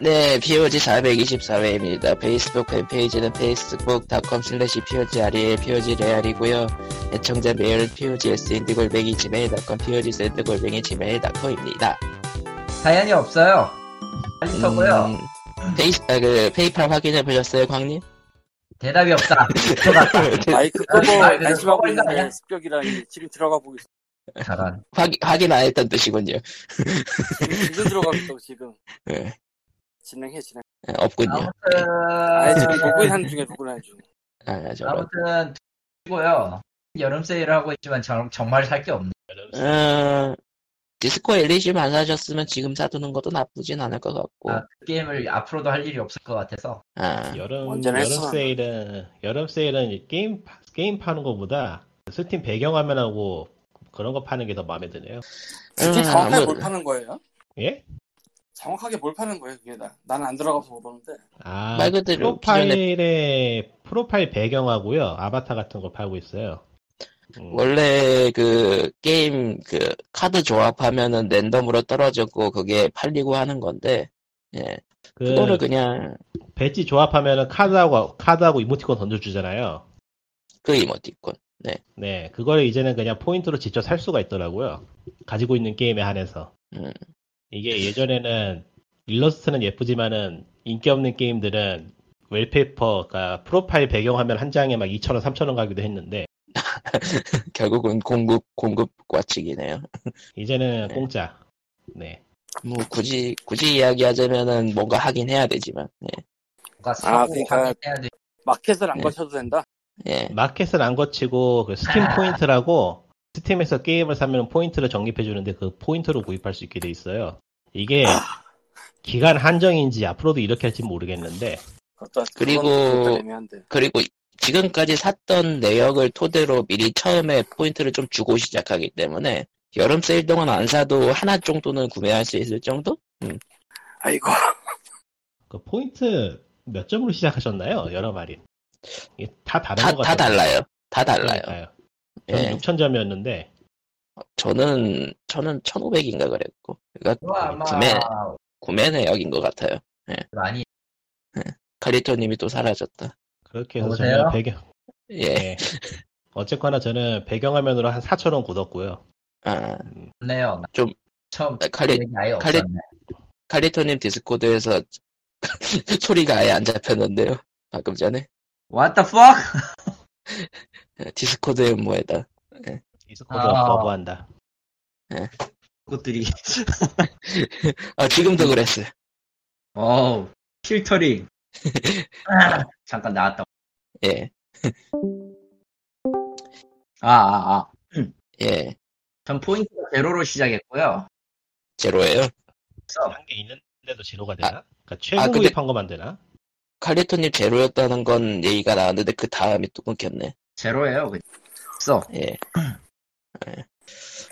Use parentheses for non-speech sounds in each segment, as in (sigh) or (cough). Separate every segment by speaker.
Speaker 1: 네, POG 424회입니다. 페이스북 팬페이지는 facebook.com slash POGREAL, POGREAL이고요. 애청자 메일 POGSND골뱅이 지메일.com, POGSND골뱅이 지메일.com입니다.
Speaker 2: 사연이 없어요. 빨리 써고요.
Speaker 1: 음, 페이, 아, 그, 페이팔 확인해 보셨어요, 광님?
Speaker 2: 대답이 없다. (laughs)
Speaker 3: 마이크 끄고
Speaker 2: 마이크
Speaker 3: 안심하고 있는 습격이라니 지금 들어가 보겠습니다.
Speaker 1: 확, 확인 안 했던 뜻이군요.
Speaker 3: 지금, 지금 들어가겠다고 지금
Speaker 1: 네,
Speaker 3: 진행해 진행.
Speaker 1: 없군요.
Speaker 3: 아니 지금
Speaker 2: 아무튼,
Speaker 3: 로그인 하는 중에 로그인 하는 중.
Speaker 1: 아, 저런.
Speaker 2: 아무튼, 고요 여름 세일을 하고 있지만 정, 정말 살 게 없네.
Speaker 1: 어, 디스코 엘리시움 안 사셨으면 지금 사두는 것도 나쁘진 않을 것 같고.
Speaker 2: 아, 그 게임을 앞으로도 할 일이 없을 것 같아서.
Speaker 1: 아,
Speaker 4: 여름 여름. 세일은 여름 세일은 게임 파- 게임 파는 것보다 스팀 배경화면하고 그런 거 파는 게 더 마음에 드네요.
Speaker 3: 스팀
Speaker 1: 음,
Speaker 3: 정확하게
Speaker 1: 아무-
Speaker 3: 뭘 파는 거예요?
Speaker 4: 예?
Speaker 3: 정확하게 뭘 파는 거예요 그게 나. 나는 안 들어가서 못 보는데.
Speaker 4: 아
Speaker 1: 말 그대로
Speaker 4: 프로파일에 프로파일 배경하고요 아바타 같은 거 팔고 있어요. 음,
Speaker 1: 원래 그 게임 그 카드 조합하면은 랜덤으로 떨어졌고 그게 팔리고 하는 건데 예
Speaker 4: 그
Speaker 1: 그거를 그냥
Speaker 4: 배지 조합하면은 카드하고 카드하고 이모티콘 던져주잖아요.
Speaker 1: 그 이모티콘
Speaker 4: 네, 그걸 이제는 그냥 포인트로 직접 살 수가 있더라고요. 가지고 있는 게임에 한해서.
Speaker 1: 음.
Speaker 4: 이게 예전에는 일러스트는 예쁘지만은 인기 없는 게임들은 wallpaper가 프로파일 배경화면 한 장에 막 2,000원, 3,000원 가기도 했는데 (laughs)
Speaker 1: 결국은 공급 공급 법칙이네요.
Speaker 4: 이제는
Speaker 1: 네.
Speaker 4: 공짜. 네.
Speaker 1: 뭐 굳이 굳이 이야기하자면은 뭔가 하긴 해야 되지만 예.
Speaker 2: 뭔가 사고
Speaker 3: 그러니까-
Speaker 2: 확인해야 돼.
Speaker 3: 마켓을 안
Speaker 1: 네.
Speaker 3: 거쳐도 된다.
Speaker 1: 예.
Speaker 4: 마켓을 안 거치고 그 스팀
Speaker 2: 아.
Speaker 4: 포인트라고 스팀에서 게임을 사면 포인트를 적립해 주는데 그 포인트로 구입할 수 있게 돼 있어요. 이게 기간 한정인지 앞으로도 이렇게 할지 모르겠는데
Speaker 1: 그리고-. 그리고 지금까지 샀던 내역을 토대로 미리 처음에 포인트를 좀 주고 시작하기 때문에 여름 세일 동안 안 사도 하나 정도는 구매할 수 있을 정도?
Speaker 3: 아이고
Speaker 4: 그 포인트 몇 점으로 시작하셨나요? 여러 마리. 이게 다 다른
Speaker 1: 다, 것다
Speaker 4: 같아요.
Speaker 1: 달라요. 다 달라요.
Speaker 4: 저는
Speaker 1: 예.
Speaker 4: 6,000점이었는데
Speaker 1: 저는 저는 1,500인가 그랬고. 그러니까
Speaker 2: 아마
Speaker 1: 구매 구매 내역인 것 같아요.
Speaker 2: 많이
Speaker 1: 카리토님이 또 사라졌다.
Speaker 4: 그렇게 해서
Speaker 2: 여보세요?
Speaker 4: 저는 배경
Speaker 1: 예.
Speaker 4: 예. 어쨌거나 저는 배경화면으로 한 4,000원 굳었고요.
Speaker 1: 아
Speaker 2: 없네요.
Speaker 1: 좀-
Speaker 2: 처음
Speaker 1: 칼리-
Speaker 2: 없었네.
Speaker 1: 카리토님 디스코드에서 (laughs) 소리가 아예 안 잡혔는데요. 방금 전에
Speaker 2: What the fuck? (laughs)
Speaker 1: 디스코드의 뭐에다.
Speaker 4: 디스코드
Speaker 2: 아.
Speaker 4: 거부한다.
Speaker 2: 그것들이 (laughs)
Speaker 1: 아 지금도 그랬어요.
Speaker 2: 어우 필터링. (laughs) 아, 잠깐 나왔다.
Speaker 1: 예.
Speaker 2: 아, 아, 아.
Speaker 1: 예.
Speaker 2: 전 포인트가 제로로 시작했고요.
Speaker 1: 제로예요.
Speaker 4: 한 개 있는데도 제로가 되나? 그러니까 최고
Speaker 1: 아, 근데-
Speaker 4: 구입한 것만 되나?
Speaker 1: 칼리토님 제로였다는 건 얘기가 나왔는데 그 다음이 또 끊겼네.
Speaker 2: 제로예요. 그래서
Speaker 1: 예. 예.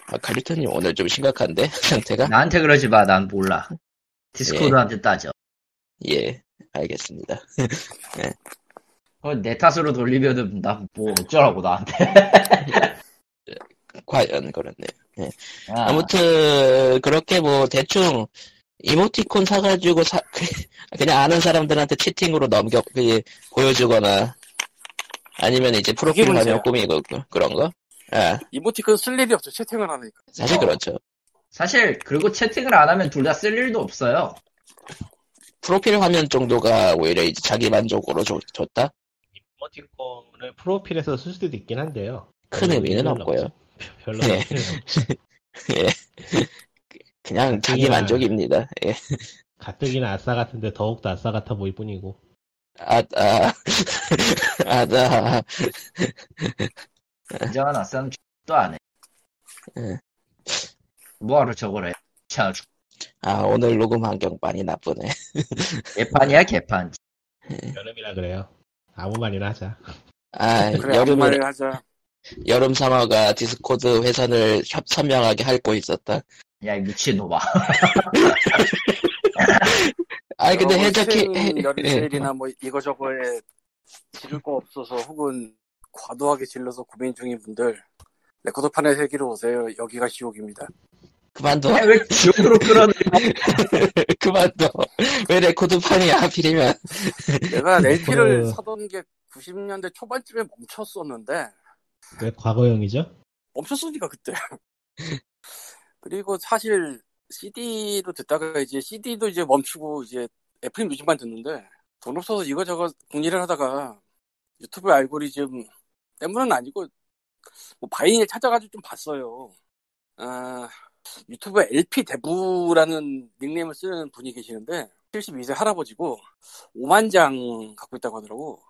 Speaker 1: 아, 칼리토님 오늘 좀 심각한데 (laughs) 상태가?
Speaker 2: 나한테 그러지 마. 난 몰라. 디스코드한테 따져.
Speaker 1: 예. 알겠습니다. (laughs)
Speaker 2: 그거 내 탓으로 돌리면은 나 뭐 어쩌라고 나한테. (laughs)
Speaker 1: 과연 그렇네요.
Speaker 2: 아,
Speaker 1: 아무튼 그렇게 뭐 대충 이모티콘 사가지고 사, 그냥 아는 사람들한테 채팅으로 넘겨 그, 보여주거나 아니면 이제 프로필 화면. 꾸미고 그- 그런 거. 아,
Speaker 3: 이모티콘 쓸 일이 없죠 채팅을 하니까.
Speaker 1: 사실
Speaker 2: 어.
Speaker 1: 그렇죠.
Speaker 2: 사실 그리고 채팅을 안 하면 둘 다 쓸 일도 없어요.
Speaker 1: 프로필 화면 정도가 오히려 이제 자기 만족으로 좋, 좋다.
Speaker 4: 이모티콘을 프로필에서 쓸 수도 있긴 한데요.
Speaker 1: 큰 의미는 없고요.
Speaker 4: 없지. (laughs) 별로
Speaker 1: 예.
Speaker 4: 의미는 없지. (laughs)
Speaker 1: 예. 그냥 자기 만족입니다. 예.
Speaker 4: 가뜩이나 아싸 같은데 더욱더 아싸 같아 보일 뿐이고.
Speaker 1: 아, 아, 아, 나,
Speaker 2: 인정한 아싸는 도안 해.
Speaker 1: 예.
Speaker 2: 뭐하러 저걸 해. 참,
Speaker 1: 아, 오늘 녹음 환경 많이 나쁘네. (laughs)
Speaker 2: 개판이야, 개판.
Speaker 4: 여름이라 그래요. 아무 말이나 하자.
Speaker 1: 아,
Speaker 3: 그래 아무
Speaker 1: 여름에,
Speaker 3: 말을 하자.
Speaker 1: 여름 삼화가 디스코드 회선을 협, 선명하게 핥고 있었다.
Speaker 2: 야, 이 미친놈아. (laughs) (laughs)
Speaker 1: 아니, 근데
Speaker 3: 여러분,
Speaker 1: 해적해,
Speaker 3: 스페인
Speaker 1: 해,
Speaker 3: 여름
Speaker 1: 예.
Speaker 3: 뭐 이거저거에 지를 거 없어서 혹은 과도하게 질러서 고민 중인 분들 레코드판의 세계로 오세요. 여기가 지옥입니다.
Speaker 1: 그만둬.
Speaker 2: 왜 지옥으로 끌어내? (laughs)
Speaker 1: 그만둬. 왜 레코드판이야, 하필이면.
Speaker 3: 내가 LP를
Speaker 4: 그-
Speaker 3: 사던 게 90년대 초반쯤에 멈췄었는데
Speaker 4: 왜 과거형이죠?
Speaker 3: 멈췄으니까 그때. (laughs) 그리고 사실 CD로 듣다가 이제 CD도 이제 멈추고 이제 애플 뮤직만 듣는데 돈 없어서 이거저거 궁리를 하다가 유튜브 알고리즘 때문은 아니고 뭐 바이닐 찾아가지고 좀 봤어요. 아, 유튜브 LP 대부라는 닉네임을 쓰는 분이 계시는데 72세 할아버지고 5만 장 갖고 있다고 하더라고.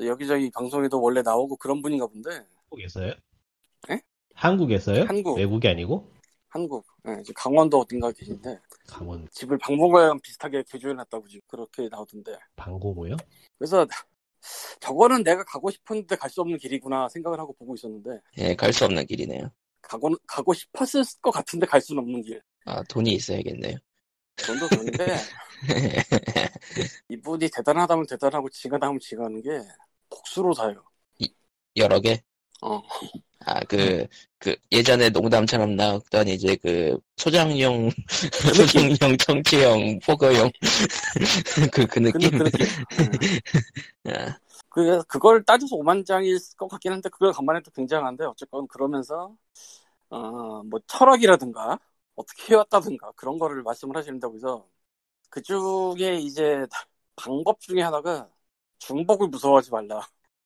Speaker 3: 여기저기 방송에도 원래 나오고 그런 분인가 본데
Speaker 4: 한국에서요?
Speaker 3: 에?
Speaker 4: 한국에서요?
Speaker 3: 한국.
Speaker 4: 외국이 아니고?
Speaker 3: 한국, 예, 이제 강원도 어딘가 계신데
Speaker 4: 강원
Speaker 3: 집을 박물관 비슷하게 개조해놨다고 지금 그렇게 나오던데.
Speaker 4: 방고고요?
Speaker 3: 그래서 저거는 내가 가고 싶은데 갈 수 없는 길이구나 생각을 하고 보고 있었는데
Speaker 1: 예, 갈 수 없는 길이네요.
Speaker 3: 가고 가고 싶었을 것 같은데 갈 수는 없는 길.
Speaker 1: 아, 돈이 있어야겠네요.
Speaker 3: 돈도 돈인데 (laughs) 이분이 대단하다면 대단하고 지가하면 지가 하는 게 복수로 사요.
Speaker 1: 여러 개?
Speaker 3: 어.
Speaker 1: 아, 그, 그, 예전에 농담처럼 나왔던 이제 그, 소장용, (laughs) 소장용, 정치용, 포거용, (laughs) 그, 그
Speaker 3: 그,
Speaker 1: 느낌?
Speaker 3: 그 느낌. 음. (laughs)
Speaker 1: 아,
Speaker 3: 그, 그걸 따져서 5만 장일 것 같긴 한데, 그걸 간만에 또 굉장한데, 어쨌건 그러면서, 어, 뭐, 철학이라든가, 어떻게 해왔다든가, 그런 거를 말씀을 하신다고 해서, 그 중에 이제, 방법 중에 하나가, 중복을 무서워하지 말라.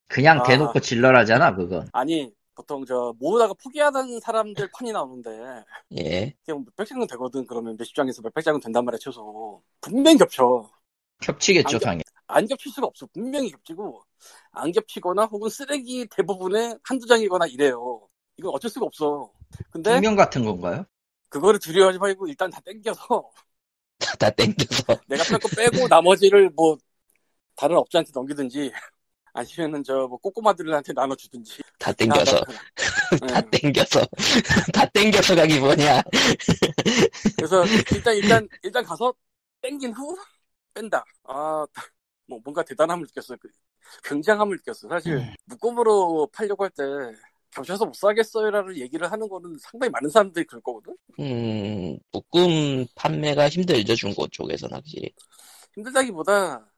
Speaker 2: 그냥
Speaker 3: 아.
Speaker 2: 대놓고 질러라잖아 그건.
Speaker 3: 아니, 보통 저, 모으다가 포기하는 사람들 판이 나오는데,
Speaker 1: 예.
Speaker 3: 뭐 몇백 장은 되거든, 그러면 몇십 장에서 몇백 장은 된단 말이야, 최소. 분명히 겹쳐.
Speaker 2: 겹치겠죠
Speaker 3: 안 겹-
Speaker 2: 당연히.
Speaker 3: 안 겹칠 수가 없어. 분명히 겹치고 안 겹치거나 혹은 쓰레기 대부분의 한두 장이거나 이래요. 이건 어쩔 수가 없어. 근데
Speaker 2: 풍경 같은 건가요?
Speaker 3: 그거를 두려워하지 말고 일단 다 땡겨서
Speaker 1: 다, (laughs) 다 땡겨서.
Speaker 3: 내가 뺄거 빼고 나머지를 뭐 다른 업자한테 넘기든지 아니면은 저 뭐 꼬꼬마들한테 나눠주든지
Speaker 1: 다 땡겨서. (laughs)
Speaker 3: 네. (laughs)
Speaker 1: 다 땡겨서. 다 땡겨서 가기 뭐냐.
Speaker 3: 그래서 일단 일단 일단 가서 땡긴 후 뺀다. 아, 뭐 뭔가 대단함을 느꼈어요. 그 굉장함을 느꼈어요. 사실 묶음으로 팔려고 할 때 겹쳐서 못 사겠어요라는 얘기를 하는 거는 상당히 많은 사람들이 그럴 거거든.
Speaker 1: 음, 묶음 판매가 힘들죠, 중고 쪽에서는 확실히.
Speaker 3: 힘들다기보다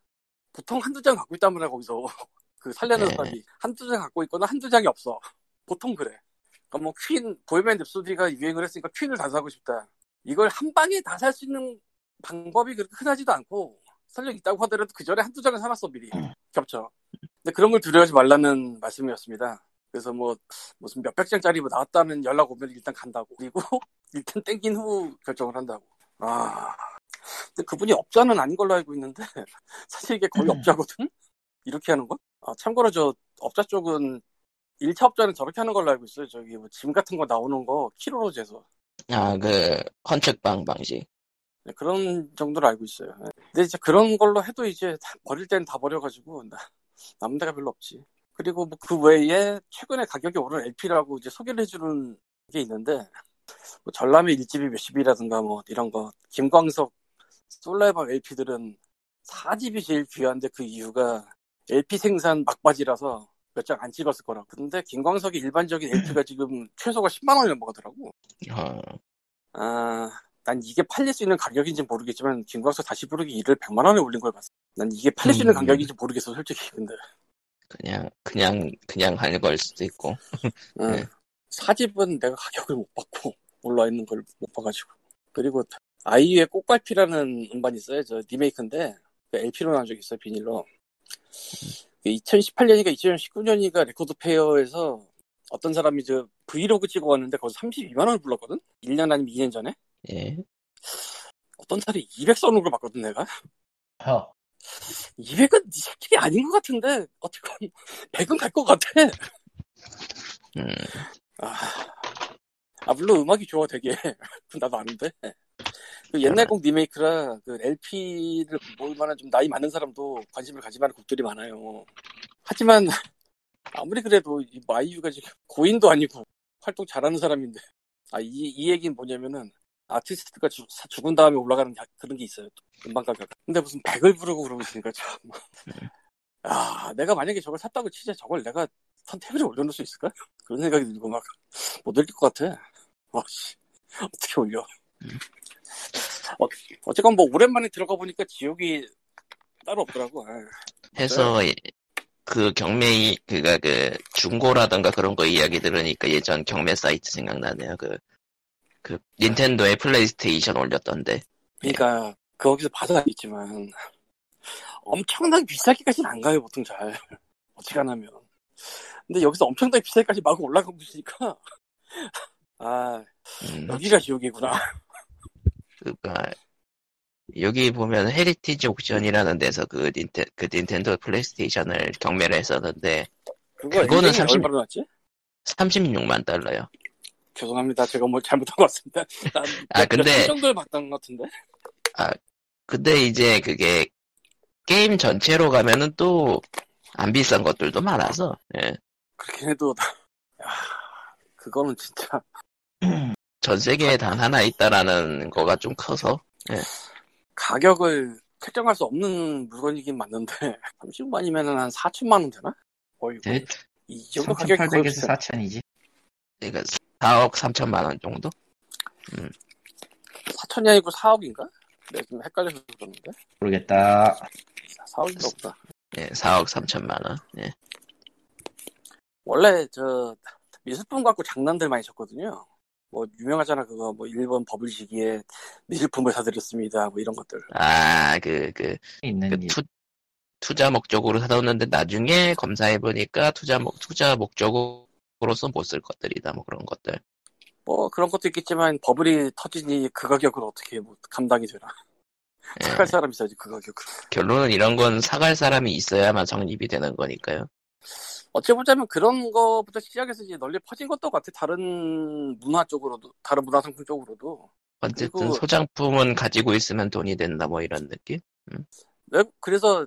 Speaker 3: 보통 한두 장 갖고 있단 말이야 거기서 그 살려는
Speaker 1: 네.
Speaker 3: 사람이 한두 장 갖고 있거나 한두 장이 없어. 보통 그래. 그러니까 뭐 퀸 보이맨 랩소디가 유행을 했으니까 퀸을 다 사고 싶다. 이걸 한 방에 다 살 수 있는 방법이 그렇게 흔하지도 않고 설령 있다고 하더라도 그 전에 한두 장을 사놨어 미리 겹쳐. 근데 그런 걸 두려워하지 말라는 말씀이었습니다. 그래서 뭐 무슨 몇백 장짜리 뭐 나왔다는 연락 오면 일단 간다고 그리고 (laughs) 일단 땡긴 후 결정을 한다고. 아 근데 그분이 업자는 아닌 걸로 알고 있는데 (laughs) 사실 이게 거의 업자거든? 이렇게 하는 거? 아, 참고로 저 업자 쪽은 1차 업자는 저렇게 하는 걸로 알고 있어요. 저기 뭐 짐 같은 거 나오는 거 키로로 재서.
Speaker 1: 아, 그, 헌책방 방식.
Speaker 3: 네, 그런 정도로 알고 있어요. 네. 근데 이제 그런 걸로 해도 이제 다 버릴 때는 다 버려가지고 나- 남는 데가 별로 없지. 그리고 뭐 그 외에 최근에 가격이 오른 LP라고 이제 소개를 해주는 게 있는데 뭐 전람회 1집이 몇십이라든가 뭐 이런 거 김광석 솔라이방 LP들은 4집이 제일 귀한데 그 이유가 LP 생산 막바지라서 몇 장 안 찍었을 거라고. 근데 김광석이 일반적인 LP가 지금 최소가 10만 원이 넘어가더라고.
Speaker 1: 어,
Speaker 3: 아, 난 이게 팔릴 수 있는 가격인지 모르겠지만 김광석 다시 부르기 일을 100만 원에 올린 걸 봤어. 난 이게 팔릴 수 있는
Speaker 4: 음.
Speaker 3: 가격인지 모르겠어, 솔직히. 근데
Speaker 1: 그냥, 그냥, 그냥 할 걸 수도 있고.
Speaker 3: 응.
Speaker 1: 네.
Speaker 3: 사집은 내가 가격을 못 받고 올라 있는 걸 못 봐가지고. 그리고 아이유의 꽃갈피라는 음반이 있어요. 저 리메이크인데 LP로 나온 적이 있어요, 비닐로. 2018년이가 2019년이가 레코드 페어에서 어떤 사람이 저 브이로그 찍어 왔는데 거기서 32만 원을 불렀거든? 1년 아니면 2년 전에?
Speaker 1: 예.
Speaker 3: 어떤 사람이 200 써놓은 걸 봤거든, 내가.
Speaker 2: 허.
Speaker 3: 200은 네 새끼 아닌 것 같은데 어쨌건 100은 갈 것 같아.
Speaker 1: 음,
Speaker 3: 아, 아, 물론 음악이 좋아 되게 (laughs) 나도 아는데 그 옛날 곡 리메이크라 그 LP를 모을 만한 좀 나이 많은 사람도 관심을 가질 만한 곡들이 많아요. 하지만 (laughs) 아무리 그래도 이 마이유가 지금 고인도 아니고 활동 잘하는 사람인데 아 이 이 얘기는 뭐냐면은 아티스트가 죽, 죽은 다음에 올라가는 가- 그런 게 있어요. 또, 음반 가격. 근데 무슨 100을 부르고 그러고 있으니까 참. 아, 내가 만약에 저걸 샀다고 치자 저걸 내가 선택을 올려놓을 수 있을까? 그런 생각이 들고 막 못 올릴 것 같아. 어, 씨. 어떻게 올려? 어, 어쨌건 뭐 오랜만에 들어가 보니까 지옥이 따로 없더라고. 아,
Speaker 1: 해서 이- 그 경매 그가 그 중고라던가 그런 거 이야기 들으니까 예전 경매 사이트 생각나네요. 그 그 닌텐도에 플레이스테이션 올렸던데.
Speaker 3: 그러니까 거기서 봐도 알겠지만 엄청나게 비싸게까지는 안 가요 보통 잘 어떻게 안 하면. 근데 여기서 엄청나게 비싸게까지 막 올라가고 있으니까 아
Speaker 1: 음,
Speaker 3: 여기가 지옥이구나.
Speaker 1: 그니까 여기 보면 헤리티지 옥션이라는 데서 그 닌텐 그 닌텐도 플레이스테이션을 경매를 했었는데
Speaker 3: 그거
Speaker 1: 그거는
Speaker 3: 엔딩이
Speaker 1: 30
Speaker 3: 얼마나 났지?
Speaker 1: 36만 달러요.
Speaker 3: 죄송합니다. 제가 뭐 잘못한 것 같습니다. (laughs) 난
Speaker 1: 아, 근데-
Speaker 3: 이 정도를 봤던 것 같은데.
Speaker 1: 근데 이제 그게 게임 전체로 가면은 또 안 비싼 것들도 많아서 예.
Speaker 3: 그렇긴 해도 야, 그거는 진짜
Speaker 1: 전 세계에 단 하나 있다라는 거가 좀 커서
Speaker 3: 가격을 책정할 수 없는 물건이긴 맞는데 (laughs) 30만이면은 한 4천만 원 되나? 어이구
Speaker 2: 네,
Speaker 3: 이 정도 가격이 거의
Speaker 2: 3,800에서
Speaker 3: 비싸.
Speaker 2: 4,000이지.
Speaker 1: 그러니까 4억 3천만 원 정도?
Speaker 3: 4천이 아니고 4억인가? 내가 좀 헷갈려서 그러는데
Speaker 2: 모르겠다.
Speaker 3: 4억인가 보다.
Speaker 1: 예, 4억 3천만 원. 예.
Speaker 3: 원래 저 미술품 갖고 장난들 많이 쳤거든요. 뭐 유명하잖아 그거 뭐 일본 버블 시기에 미술품을 사드렸습니다 뭐 이런 것들.
Speaker 1: 아, 그, 그,
Speaker 2: 있는
Speaker 1: 그
Speaker 2: 일.
Speaker 1: 투, 투자 목적으로 사뒀는데 나중에 검사해 보니까 투자 목, 투자 목적으로서 못 쓸 것들이다, 뭐 그런 것들.
Speaker 3: 뭐 그런 것도 있겠지만 버블이 터지니 그 가격으로 어떻게 뭐 감당이 되나?
Speaker 1: 예.
Speaker 3: 사갈 사람 있어야지 그 가격으로.
Speaker 1: 결론은 이런 건 사갈 사람이 있어야만 성립이 되는 거니까요.
Speaker 3: 어찌 보자면 그런 거부터 시작해서 이제 널리 퍼진 것도 같아. 다른 문화 쪽으로도, 다른 문화 상품 쪽으로도.
Speaker 1: 어쨌든
Speaker 3: 그리고-
Speaker 1: 소장품은 가지고 있으면 돈이 된다, 뭐 이런 느낌?
Speaker 3: 외국, 그래서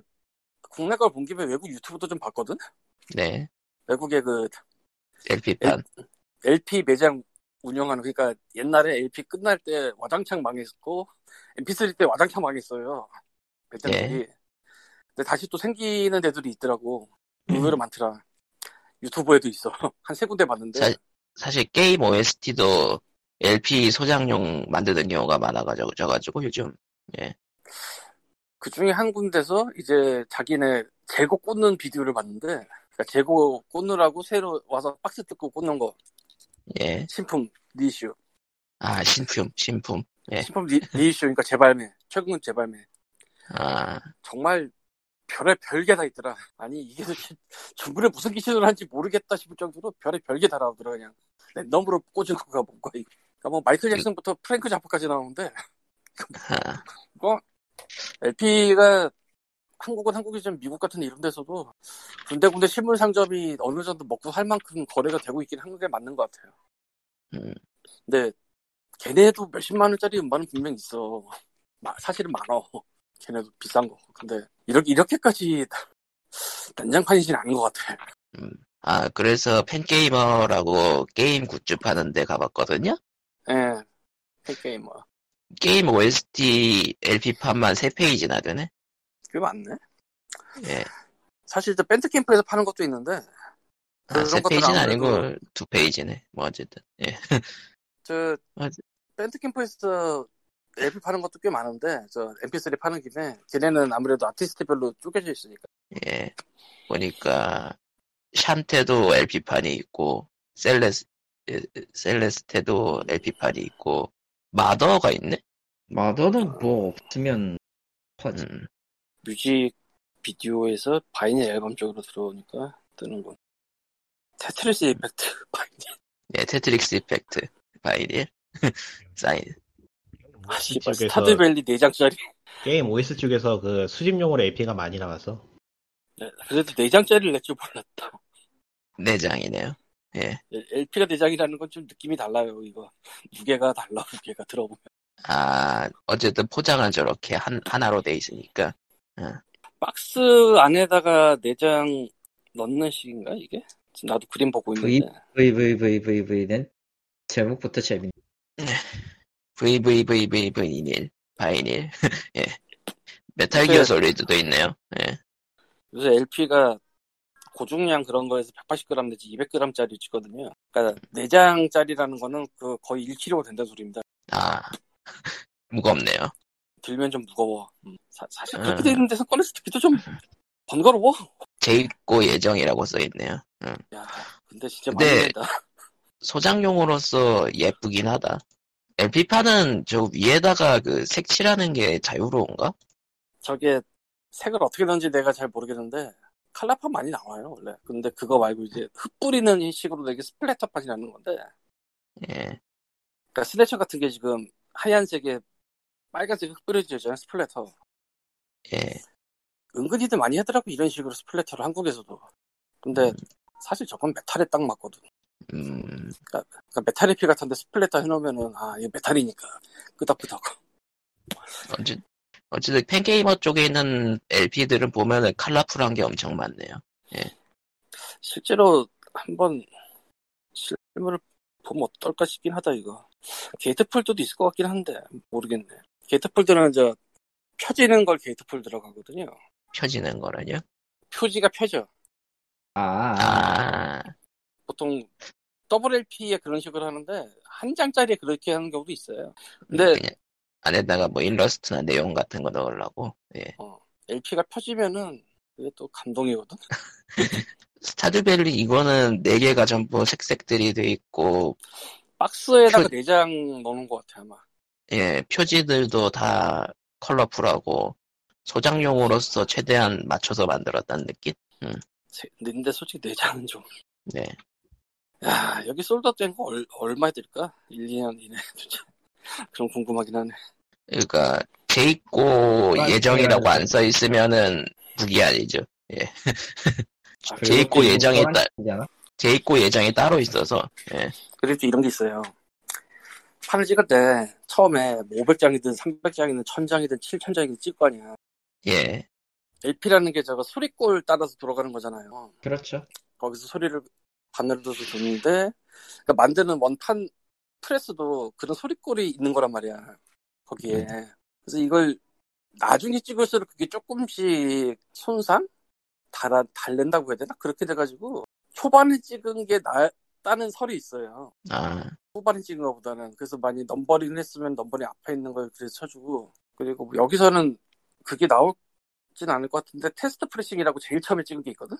Speaker 3: 국내 걸 본 김에 외국 유튜브도 좀 봤거든?
Speaker 1: 네.
Speaker 3: 외국의 그
Speaker 1: LP판.
Speaker 3: LP 매장 운영하는, 그러니까 옛날에 LP 끝날 때 와장창 망했고, MP3 때 와장창 망했어요. 매장들이. 근데 다시 또 생기는 데들이 있더라고. 의외로 많더라. 유튜브에도 있어. (laughs) 한 세 군데 봤는데.
Speaker 1: 사- 사실 게임 OST도 LP 소장용 만드는 경우가 많아가지고, 요즘.
Speaker 3: 그 중에 한 군데서 이제 자기네 재고 꽂는 비디오를 봤는데, 그러니까 재고 꽂느라고 새로 와서 박스 뜯고 꽂는 거,
Speaker 1: 예.
Speaker 3: 신품, reissue.
Speaker 1: 아, 신품, 신품. 예.
Speaker 3: 신품 리, reissue, 그러니까 재발매. 최근 재발매.
Speaker 1: 아,
Speaker 3: 정말 별의 별게 다 있더라. 아니, 이게 (laughs) 중국에 무슨 기준을 한지 모르겠다 싶을 정도로 별의 별게 다 나오더라, 그냥. 랜덤으로 꽂은 거가 뭔가, 이거. 그러니까 뭐 마이클 잭슨부터 프랭크 자파까지 나오는데, (laughs)
Speaker 1: 아,
Speaker 3: LP가 한국은 한국이지만 미국 같은 이런 데서도 군데군데 실물 상점이 어느 정도 먹고 살 만큼 거래가 되고 있긴 한 게 맞는 것 같아요.
Speaker 1: 음,
Speaker 3: 근데 걔네도 몇십만 원짜리 음반은 분명 있어. 마- 사실은 많어. 걔네도 비싼 거. 근데 이렇게 이렇게까지 (laughs) 난장판이진 않은 것 같아.
Speaker 1: 음. 아, 그래서 팬게이머라고 게임 굿즈 파는 데 가봤거든요?
Speaker 3: 예. 팬게임 뭐.
Speaker 1: 게임 OST LP판만 3페이지나 되네?
Speaker 3: 그게 맞네.
Speaker 1: 예.
Speaker 3: 사실 저 밴드 캠프에서 파는 것도 있는데
Speaker 1: 아,
Speaker 3: 그런 것들은
Speaker 1: 3페이지는
Speaker 3: 아무래도-
Speaker 1: 아니고 2페이지네. 뭐 어쨌든. 예.
Speaker 3: 저. (laughs) 밴드 캠프에서 LP 파는 것도 꽤 많은데 저 MP3 파는 김에 걔네는 아무래도 아티스트별로 쪼개져 있으니까
Speaker 1: 예. 보니까 샨테도 LP판이 있고 셀레스 예, 셀레스테도 LP판이 있고 마더가 있네?
Speaker 2: 마더는 뭐 없으면 퍼지.
Speaker 1: 음.
Speaker 3: 뮤직 비디오에서 vinyl 앨범 쪽으로 들어오니까 뜨는군. 테트리스 이펙트 (laughs) vinyl.
Speaker 1: 예, 테트리스 이펙트 vinyl (laughs) 사인
Speaker 3: 아 씨발
Speaker 4: 쪽에서
Speaker 3: 스타듀밸리 4장짜리.
Speaker 4: 게임 OST 쪽에서 그 수집용으로 LP가 많이 나와서
Speaker 3: 네, 그래도 4장짜리를 낼 줄 몰랐다.
Speaker 1: 네 장이네요. 예.
Speaker 3: LP가 4장이라는 건 좀 느낌이 달라요 이거. 무게가 달라 무게가 들어보면.
Speaker 1: 아 어쨌든 포장은 저렇게 한 하나로 돼 있으니까
Speaker 3: 박스 안에다가 4장 넣는 식인가 이게? 지금 나도 그림 보고 있는데.
Speaker 2: VVVVV는 제목부터 재밌네.
Speaker 1: VVVVV니일 vinyl (laughs) 예. 메탈 기어
Speaker 3: 그-
Speaker 1: 솔리드도 있네요. 예.
Speaker 3: 요새 LP가 고중량 그런 거에서 180g 내지 200g짜리 찍거든요. 그러니까 4장짜리라는 거는 그 거의 1kg가 된다는 소리입니다.
Speaker 1: 아, (laughs) 무겁네요.
Speaker 3: 들면 좀 무거워. 음, 사, 실
Speaker 1: 음.
Speaker 3: 그렇게 돼 있는 데서 꺼내서 듣기도 좀 번거로워.
Speaker 1: 재입고 예정이라고 써 있네요. 응.
Speaker 3: 야, 근데 진짜
Speaker 1: 근데-
Speaker 3: 많이. (laughs)
Speaker 1: 소장용으로서 예쁘긴 하다. LP판은 저 위에다가 그 색칠하는 게 자유로운가?
Speaker 3: 저게 색을 어떻게 넣는지 내가 잘 모르겠는데 칼라판 많이 나와요 원래. 근데 그거 말고 이제 흩뿌리는 식으로 되게 splatter판이라는 건데
Speaker 1: 예,
Speaker 3: 그러니까 스네처 같은 게 지금 하얀색에 빨간색 흙 뿌려져 있잖아요 splatter.
Speaker 1: 예.
Speaker 3: 은근히들 많이 하더라고 이런 식으로 splatter를 한국에서도. 근데 사실 저건 메탈에 딱 맞거든.
Speaker 1: 음,
Speaker 3: 그러니까 메탈 LP 같은데 splatter 해놓으면은 아 이게 메탈이니까 끄덕끄덕.
Speaker 1: 어찌, 어쨌든 팬게이머 쪽에 있는 LP들은 보면은 컬러풀한 게 엄청 많네요.
Speaker 3: 실제로 한번 실물을 보면 어떨까 싶긴 하다 이거. gatefold도 있을 것 같긴 한데 모르겠네. gatefold는 저 펴지는 걸 gatefold라고 하거든요.
Speaker 1: 펴지는 거라뇨?
Speaker 3: 표지가 펴져.
Speaker 2: 아,
Speaker 1: 아,
Speaker 3: 보통 WLP에 그런 식으로 하는데 한 장짜리에 그렇게 하는 경우도 있어요. 근데
Speaker 1: 그냥 안에다가 뭐 일러스트나 내용 같은 거 넣으려고. 예.
Speaker 3: LP가 펴지면은 그게 또 감동이거든. (laughs)
Speaker 1: 스타듀밸리 이거는 네 개가 전부 색색들이 돼 있고,
Speaker 3: 박스에다가
Speaker 1: 표-
Speaker 3: 내장 넣는 것 같아 아마.
Speaker 1: 예, 표지들도 다 컬러풀하고 소장용으로서 최대한 맞춰서 만들었다는 느낌?
Speaker 3: 세- 근데 솔직히 네 장은 좀.
Speaker 1: 네.
Speaker 3: 야 여기 sold out 된거 얼마에 들까? 1, 2년 이내 진짜. (laughs) 그럼 궁금하긴 하네.
Speaker 1: 그러니까 재입고
Speaker 2: 아,
Speaker 1: 예정이라고. 안 써 있으면은 무기한이죠. (laughs)
Speaker 3: 아,
Speaker 2: 그리고
Speaker 1: 재입고
Speaker 2: 또
Speaker 1: 예정에
Speaker 2: 또한
Speaker 1: 따-
Speaker 2: 가지잖아.
Speaker 1: 재입고 예정이 따로 있어서 예.
Speaker 3: 그리고 또 이런 게 있어요. 판을 찍을 때 처음에 500장이든 300장이든 1000장이든 7000장이든 찍을 거 아니야.
Speaker 1: 예.
Speaker 3: LP라는 게 저거 소리꼴 따라서 돌아가는 거잖아요.
Speaker 2: 그렇죠.
Speaker 3: 거기서 소리를 바늘로서 듣는데 그러니까 만드는 원판 프레스도 그런 소리골이 있는 거란 말이야. 거기에. 그래서 이걸 나중에 찍을수록 그게 조금씩 손상? 닳아, 달랜다고 해야 되나? 그렇게 돼가지고 초반에 찍은 게 낫다는 설이 있어요.
Speaker 1: 아,
Speaker 3: 후반에 찍은 것보다는. 그래서 많이 넘버링 했으면 넘버링 앞에 있는 걸 그래서 쳐주고. 그리고 뭐 여기서는 그게 나올진 않을 것 같은데 test pressing이라고 제일 처음에 찍은 게 있거든?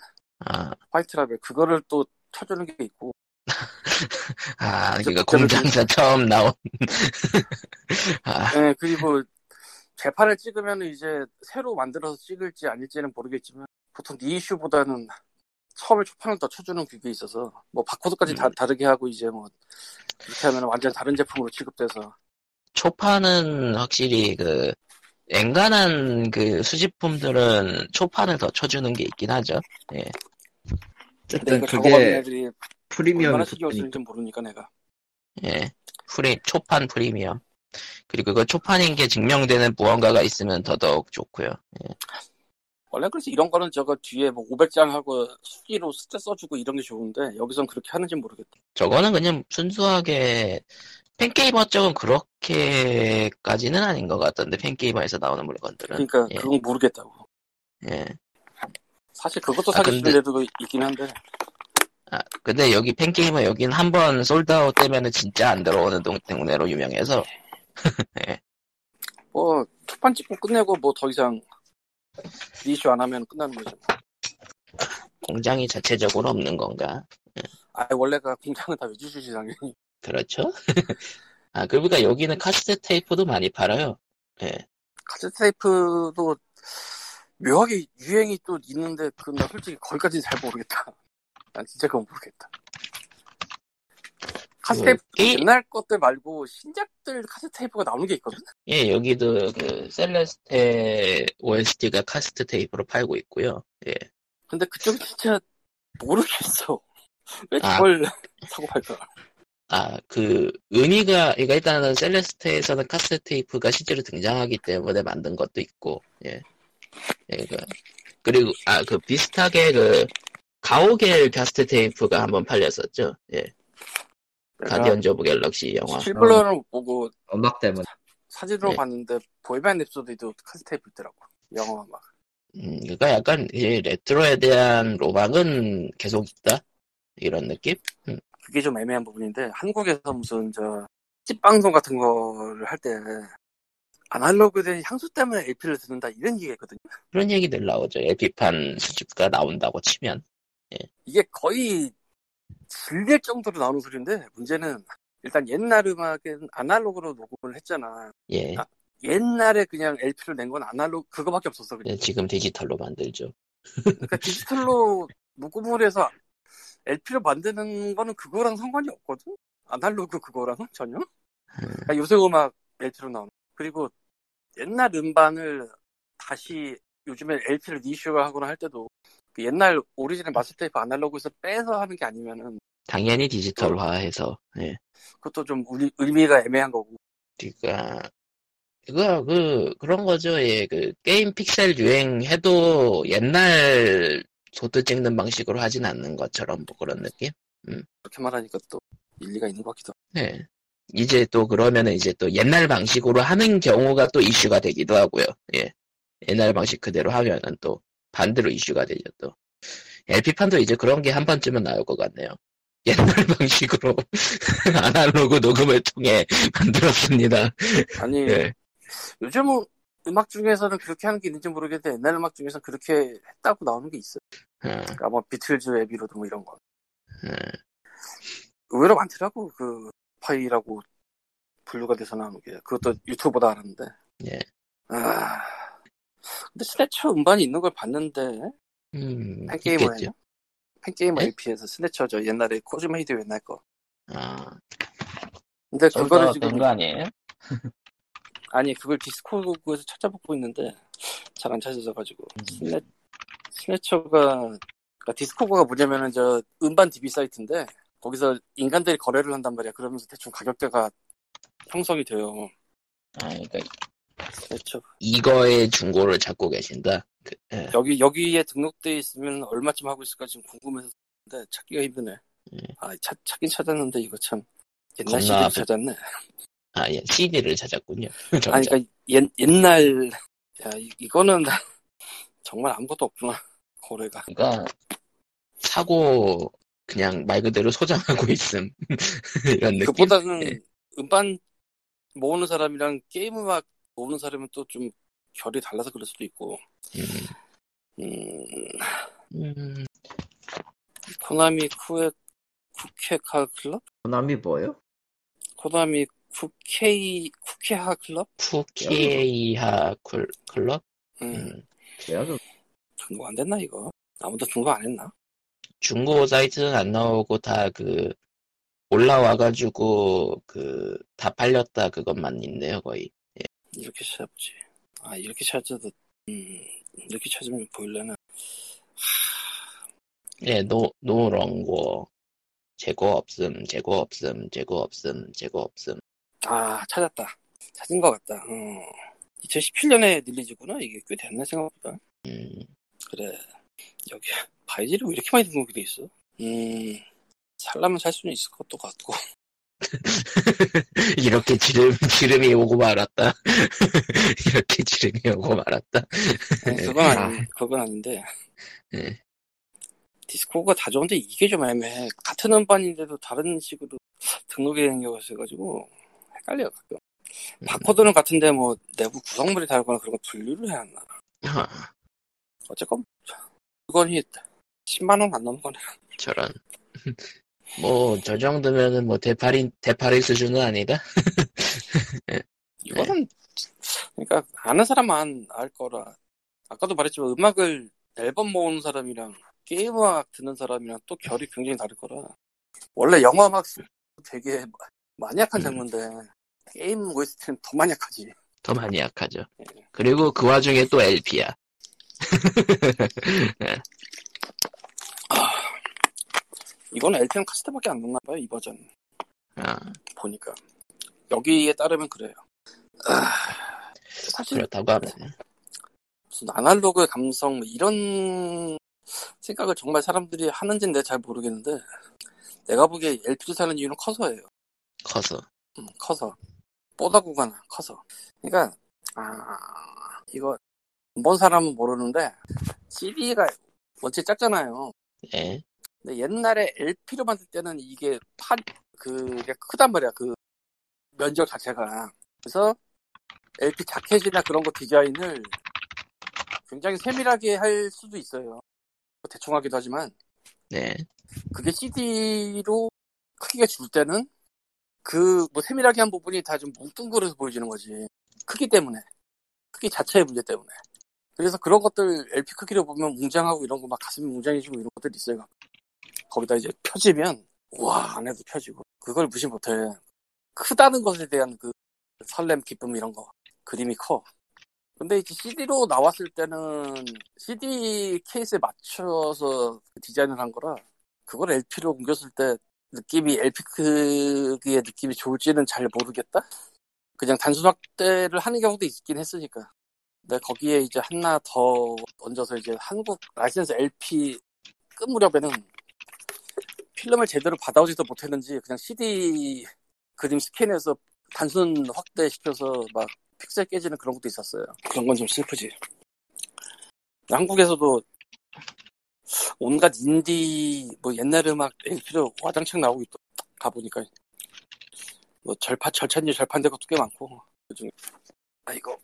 Speaker 1: 아,
Speaker 3: 화이트 라벨. 그거를 또 쳐주는 게 있고. (laughs)
Speaker 1: 아, 그러니까. 공장에서 처음 나온. (laughs) 아,
Speaker 3: 네, 그리고 재판을 찍으면 이제 새로 만들어서 찍을지 아닐지는 모르겠지만 보통 리이슈보다는 처음에 초판을 더 쳐주는 그게 있어서 뭐 바코드까지 다
Speaker 1: 음.
Speaker 3: 다르게 하고 이제 뭐 이렇게 하면 완전 다른 제품으로 취급돼서
Speaker 1: 초판은 확실히 그 엔간한 그 수집품들은 초판을 더 쳐주는 게 있긴 하죠. 예.
Speaker 3: 근데
Speaker 2: 어쨌든 그게
Speaker 3: 애들이
Speaker 2: 프리미엄이
Speaker 3: 얼마나 신경. 쓰는지 모르니까 내가
Speaker 1: 예. 프리, 초판 프리미엄. 그리고 그 초판인 게 증명되는 무언가가 있으면 더더욱 좋고요.
Speaker 3: 원래 그래서 이런 거는 저거 뒤에 뭐 500장 하고 수기로 숫자 써주고 이런 게 좋은데 여기선 그렇게 하는지 모르겠다.
Speaker 1: 저거는 그냥 순수하게 팬게이머 쪽은 그렇게까지는 아닌 것 같던데 팬게이머에서 나오는 물건들은
Speaker 3: 그러니까
Speaker 1: 예.
Speaker 3: 그건 모르겠다고.
Speaker 1: 예.
Speaker 3: 사실 그것도
Speaker 1: 아,
Speaker 3: 사기 싫은 데도 있긴 한데
Speaker 1: 아, 근데 여기 팬게이머 여긴 한 번 sold out 되면은 진짜 안 들어오는 동, 동네로 유명해서 (laughs)
Speaker 3: 뭐 초판 찍고 끝내고 뭐 더 이상 reissue 안 하면 끝나는 거죠.
Speaker 1: 공장이 자체적으로 없는 건가?
Speaker 3: 아 원래가 공장은 다 외주 주지 당연히.
Speaker 1: 그렇죠? (laughs) 아, 그러니까 여기는 카세트 테이프도 많이 팔아요. 예.
Speaker 3: 카세트 테이프도 묘하게 유행이 또 있는데 그건 나 솔직히 거기까지는 잘 모르겠다. (laughs) 난 진짜 그건 모르겠다. 카세트 테이프
Speaker 1: 그
Speaker 3: 옛날 것들 말고 신작들 카세트 테이프가 나오는 게 있거든?
Speaker 1: 예, 여기도 그 셀레스테 OST가 카세트 테이프로 팔고 있고요. 예.
Speaker 3: 근데 그쪽은 진짜 모르겠어. (laughs) 왜
Speaker 1: 아.
Speaker 3: 저걸 (laughs) 사고 팔까?
Speaker 1: 아, 그, 의미가, 그러니까 일단은 셀레스테에서는 카세트 테이프가 실제로 등장하기 때문에 만든 것도 있고, 예. 예, 그, 그리고, 아, 그 비슷하게 그, 가오겔 카세트 테이프가 한번 팔렸었죠. 예. 가디언즈 오브 갤럭시 영화.
Speaker 3: 실물로는 못 보고
Speaker 2: 음악 때문에.
Speaker 3: 사진으로
Speaker 1: 예.
Speaker 3: 봤는데 보헤미안 랩소디도 카세트 테이프 있더라고. 영화 막.
Speaker 1: 음, 그러니까 약간 이 레트로에 대한 로망은 계속 있다 이런 느낌?
Speaker 3: 그게 좀 애매한 부분인데 한국에서 무슨 저 찐방송 같은 거를 할 때 아날로그 된 향수 때문에 LP를 듣는다 이런 얘기가 있거든요.
Speaker 1: 그런 얘기들 나오죠. LP판 수집가 나온다고 치면
Speaker 3: 이게 거의 질릴 정도로 나오는 소리인데 문제는 일단 옛날 음악은 아날로그로 녹음을 했잖아.
Speaker 1: 예,
Speaker 3: 아, 옛날에 그냥 LP를 낸 건 아날로그 그거밖에 없었어. 그냥.
Speaker 1: 예, 지금 디지털로 만들죠.
Speaker 3: 그러니까 디지털로 녹음을 해서 LP를 만드는 거는 그거랑 상관이 없거든. 아날로그 그거랑은 전혀. 그러니까 요새 음악 LP로 나오는. 그리고 옛날 음반을 다시 요즘에 LP를 reissue 하거나 할 때도 그 옛날 오리지널 마스터 테이프 아날로그에서 빼서 하는 게 아니면은
Speaker 1: 당연히 디지털화해서 예.
Speaker 3: 그것도 좀 의- 의미가 애매한 거고.
Speaker 1: 그러니까 그거 그 그런 거죠. 예, 그 게임 픽셀 유행해도 옛날 소드 찍는 방식으로 하진 않는 것처럼 뭐 그런 느낌?
Speaker 3: 그렇게 말하니까 또 일리가 있는 것 같기도 하고.
Speaker 1: 네. 이제 또 그러면은 이제 또 옛날 방식으로 하는 경우가 또 이슈가 되기도 하고요. 예. 옛날 방식 그대로 하면은 또 반대로 이슈가 되죠 또. LP판도 이제 그런 게 한 번쯤은 나올 것 같네요. (laughs) 옛날 방식으로 (laughs) 아날로그 녹음을 통해 (laughs) 만들었습니다.
Speaker 3: 아니
Speaker 1: 예.
Speaker 3: 요즘 음악 중에서는 그렇게 하는 게 있는지 모르겠는데 옛날 음악 중에서 그렇게 했다고 나오는 게 있어요.
Speaker 1: 어,
Speaker 3: 그러니까 뭐 비틀즈 애비로드 뭐 이런 거.
Speaker 1: 어.
Speaker 3: 의외로 많더라고 그 파이라고 분류가 돼서 나오는 게 그것도 유튜브 보다 알았는데.
Speaker 1: 예.
Speaker 3: 아 근데 스네처 음반이 있는 걸 봤는데
Speaker 1: 음,
Speaker 3: 팬게이머예요?
Speaker 1: 있겠죠.
Speaker 3: 팬게이머
Speaker 1: 네?
Speaker 3: LP에서 스네처 저 옛날에 코즈메이드 옛날 거.
Speaker 1: 아,
Speaker 3: 근데 그거를
Speaker 2: 그거
Speaker 3: 지금
Speaker 2: 된거 아니에요? (laughs)
Speaker 3: 아니 그걸 디스코그에서 찾아보고 있는데 잘 안 찾아져가지고 스네 스네처가 그러니까 디스코그가 뭐냐면은 저 음반 DB 사이트인데 거기서 인간들이 거래를 한단 말이야. 그러면서 대충 가격대가 형성이 돼요.
Speaker 2: 아, 그러니까
Speaker 3: 스네처
Speaker 1: 이거의 중고를 찾고 계신다. 그, 예.
Speaker 3: 여기 여기에 등록돼 있으면 얼마쯤 하고 있을까 지금 궁금해서 근데 찾기가 힘드네.
Speaker 1: 음.
Speaker 3: 아 찾, 찾긴 찾았는데 이거 참 옛날
Speaker 1: 겁나
Speaker 3: CD를 찾았네.
Speaker 1: 아, 예, CD를 찾았군요. (laughs)
Speaker 3: 아니 그러니까 옛, 옛날 야 이, 이거는 (laughs) 정말 아무것도 없구나 거래가.
Speaker 2: 그러니까
Speaker 1: 사고 그냥 말 그대로 소장하고 (laughs) 있음 이런 느낌.
Speaker 3: 그보다는
Speaker 1: 예.
Speaker 3: 음반 모으는 사람이랑 게임 음악 모으는 사람은 또 좀 결이 달라서 그럴 수도 있고
Speaker 1: 음,
Speaker 3: 음,
Speaker 1: 음,
Speaker 3: 코나미 쿠에 쿠케카 클럽?
Speaker 2: 코나미 뭐요?
Speaker 3: 코나미 쿠케이 쿠케하 클럽?
Speaker 1: 쿠키에이하 쿨- 클럽?
Speaker 3: 음,
Speaker 1: 음,
Speaker 2: 뭐야 그
Speaker 3: 등록 안 됐나 이거? 아무도 등록 안 했나?
Speaker 1: 중고 사이트는 안 나오고 다 그 올라와가지고 그 다 팔렸다 그것만 있네요 거의.
Speaker 3: 이렇게 찾아보지. 아 이렇게 찾아도 음, 이렇게 찾으면 보일려나?
Speaker 1: 예, 노 노런고 재고 없음, 재고 없음, 재고 없음, 재고 없음.
Speaker 3: 아 찾았다. 찾은 것 같다. 어. 2017년에 릴리즈구나 이게 꽤 됐네 생각보다.
Speaker 1: 음,
Speaker 3: 그래 여기 바이질이 왜 이렇게 많이 등록이 돼 있어? 음 살라면 살 수는 있을 것도 같고. (laughs)
Speaker 1: 이렇게 지름 지름이 오고 말았다. (laughs) 이렇게 지름이 오고 말았다.
Speaker 3: 아니, 그건 아니 그건 아닌데.
Speaker 1: 예.
Speaker 3: 디스코가 다 좋은데 이게 좀 애매해. 같은 음반인데도 다른 식으로 등록이 되는 경우가 있어가지고 헷갈려 가끔. 바코드는 같은데 뭐 내부 구성물이 다르거나 그런 거 분류를 해야 하나?
Speaker 1: 아,
Speaker 3: 어쨌건 물건이 10만원 안 넘어가네
Speaker 1: 저런. 뭐, 저 정도면은 뭐, 대파리, 대파리 수준은 아니다? (laughs)
Speaker 3: 이거는 그러니까 아는 사람만 알 거라 아까도 말했지만 음악을 앨범 모으는 사람이랑 게임 음악 듣는 사람이랑 또 결이 굉장히 다를 거라 원래 영화 음악 되게 마니악한
Speaker 1: 음.
Speaker 3: 장르인데 게임 OST는 더 마니악하지
Speaker 1: 더 많이 약하죠. 그리고 그 와중에 또 LP야. (laughs)
Speaker 3: 이거는 LP랑 카세트밖에 안 넣나 봐요 이 버전
Speaker 1: 아,
Speaker 3: 보니까 여기에 따르면 그래요 아, 사실
Speaker 1: 그렇다고 하면.
Speaker 3: 무슨 아날로그 감성 뭐 이런 생각을 정말 사람들이 하는지는 내가 잘 모르겠는데 내가 보기에 LP를 사는 이유는 커서예요.
Speaker 1: 커서.
Speaker 3: 음, 커서 뽀다구가 나 커서. 그러니까 아 이거 안본 사람은 모르는데 CD가 원체 작잖아요.
Speaker 1: 예.
Speaker 3: 근데 옛날에 LP로 만들 때는 이게 판 그게 크단 말이야. 그 면적 자체가. 그래서 LP 자켓이나 그런 거 디자인을 굉장히 세밀하게 할 수도 있어요. 뭐 대충 하기도 하지만
Speaker 1: 네.
Speaker 3: 그게 CD로 크기가 줄 때는 그 뭐 세밀하게 한 부분이 다 좀 뭉뚱그려서 보여지는 거지. 크기 때문에. 크기 자체의 문제 때문에. 그래서 그런 것들 LP 크기로 보면 웅장하고 이런 거 막 가슴이 웅장해지고 이런 것들이 있어요. 거기다 이제 펴지면 와 안에도 펴지고 그걸 무시 못해. 크다는 것에 대한 그 설렘 기쁨 이런 거 그림이 커. 근데 이제 CD로 나왔을 때는 CD 케이스에 맞춰서 디자인을 한 거라 그걸 LP로 옮겼을 때 느낌이 LP 크기의 느낌이 좋을지는 잘 모르겠다. 그냥 단순 확대를 하는 경우도 있긴 했으니까. 근데 거기에 이제 하나 더 얹어서 이제 한국 라이센스 LP 끝 무렵에는 필름을 제대로 받아오지도 못했는지 그냥 CD 그림 스캔해서 단순 확대시켜서 막 픽셀 깨지는 그런 것도 있었어요. 그런 건 좀 슬프지. 한국에서도 온갖 인디 뭐 옛날 음악 LP로 와장창 나오고 있더 가보니까 뭐 절판 절찬지 절판된 것도 꽤 많고 그중에 아이고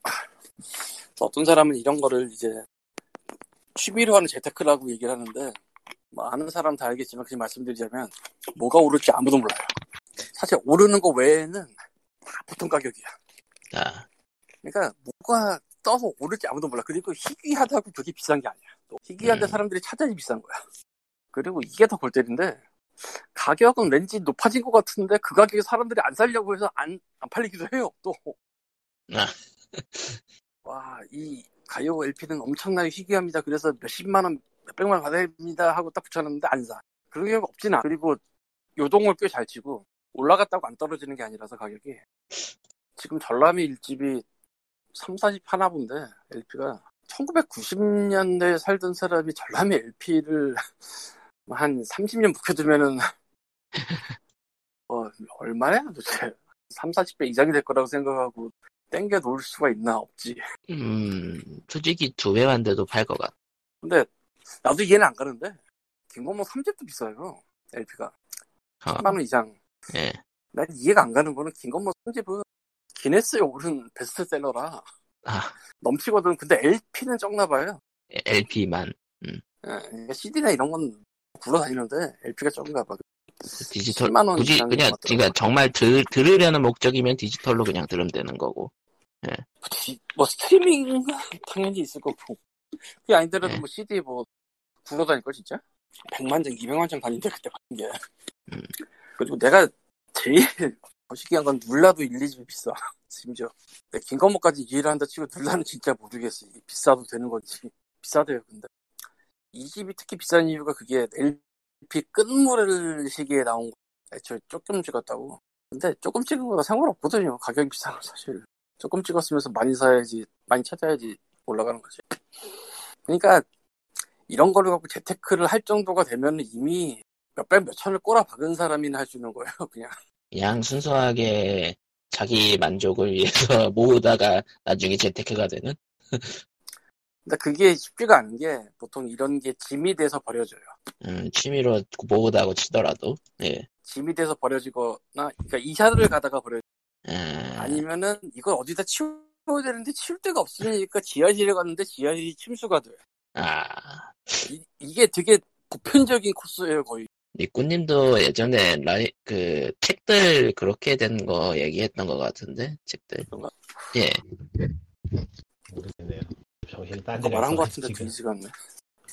Speaker 3: 어떤 사람은 이런 거를 이제 취미로 하는 재테크라고 얘기를 하는데 뭐 아는 사람 다 알겠지만 그냥 말씀드리자면 뭐가 오를지 아무도 몰라요. 사실 오르는 거 외에는 다 보통 가격이야.
Speaker 1: 아,
Speaker 3: 그러니까 뭐가 떠서 오를지 아무도 몰라. 그리고 희귀하다고 그게 비싼 게 아니야. 또 희귀한데
Speaker 1: 음.
Speaker 3: 사람들이 찾아야 비싼 거야. 그리고 이게 더 골 때린데 가격은 왠지 높아진 것 같은데 그 가격에 사람들이 안 살려고 해서 안, 안 팔리기도 해요. 또.
Speaker 1: 아. (laughs)
Speaker 3: 와, 이 가요 LP는 엄청나게 희귀합니다. 그래서 몇십만 원, 몇백만 원 받아야 됩니다 하고 딱 붙여놨는데 안 사. 그런 경우가 없진 않아. 그리고 요동을 꽤 잘 치고 올라갔다고 안 떨어지는 게 아니라서 가격이. 지금 전람이 일집이 3, 40 하나 본데 LP가 1990년대에 살던 사람이 전람이 LP를 (laughs) 한 30년 묵혀두면은 (laughs) 어, 얼마야 도대체 3, 40배 이상이 될 거라고 생각하고 땡겨 놓을 수가 있나 없지.
Speaker 1: 음, 솔직히 두 배만 돼도 팔 것 같아.
Speaker 3: 근데 나도 이해는 안 가는데 김건모 3집도 비싸요 LP가.
Speaker 1: 어,
Speaker 3: 10만 원 이상.
Speaker 1: 예.
Speaker 3: 난 이해가 안 가는 거는 김건모 3집은 기네스에 오른 베스트셀러라.
Speaker 1: 아,
Speaker 3: 넘치거든. 근데 LP는 적나 봐요.
Speaker 1: LP만.
Speaker 3: 예, 그러니까 CD나 이런 건 굴러다니는데 LP가 적은가 봐.
Speaker 1: 디지털
Speaker 3: 10만 원
Speaker 1: 굳이 그냥. 그러니까 정말 들, 들으려는 목적이면 디지털로 그냥 들으면 되는 거고.
Speaker 3: 디- 뭐 스트리밍 당연히 있을 거고. 그게 아니더라도
Speaker 1: 네.
Speaker 3: 뭐 CD 뭐 굴러다닐 거 진짜? 100만 장 200만 장 다닌데 그때 받은 게.
Speaker 1: 음.
Speaker 3: 그리고 내가 제일 (laughs) 거시기한 건 눌라도 1, 2집이 비싸. (laughs) 심지어. 김건모까지 이해를 한다 치고 눌라는 진짜 모르겠어. 이게 비싸도 되는 건지. 비싸대요 근데. 이 집이 특히 비싼 이유가 그게 LP 끝물 시기에 나온 거 애초에 조금 찍었다고. 근데 조금 찍은 거랑 상관없거든요. 가격이 비싼 건 사실 조금 찍었으면서 많이 사야지 많이 찾아야지 올라가는 거지 그러니까 이런 거를 갖고 재테크를 할 정도가 되면 이미 몇백 몇천을 꼬라 박은 사람이나 할수 있는 거예요 (laughs) 그냥
Speaker 1: 그냥 순수하게 자기 만족을 위해서 (laughs) 모으다가 나중에 재테크가 되는?
Speaker 3: 근데 그게 쉽지가 않은 게 보통 이런 게 짐이 돼서 버려져요
Speaker 1: 음, 취미로 모으다고 치더라도, 예.
Speaker 3: 짐이 돼서 버려지거나 그러니까 이사를 가다가 버려
Speaker 1: 음,
Speaker 3: 아니면은 이걸 어디다 치워야 되는데 치울 데가 없으니까 지하실에 갔는데 지하실이 침수가 돼
Speaker 1: 아,
Speaker 3: 이, 이게 되게 보편적인 코스예요 거의
Speaker 1: 니꾸님도 예전에 라이, 그, 책들 그렇게 된 거 얘기했던 것 같은데, 책들.
Speaker 3: 그런가?
Speaker 1: 예.
Speaker 4: 모르겠네요. 정신이 딴 데가
Speaker 3: 말한 것 같은데
Speaker 4: 지금
Speaker 3: 들리지가 않네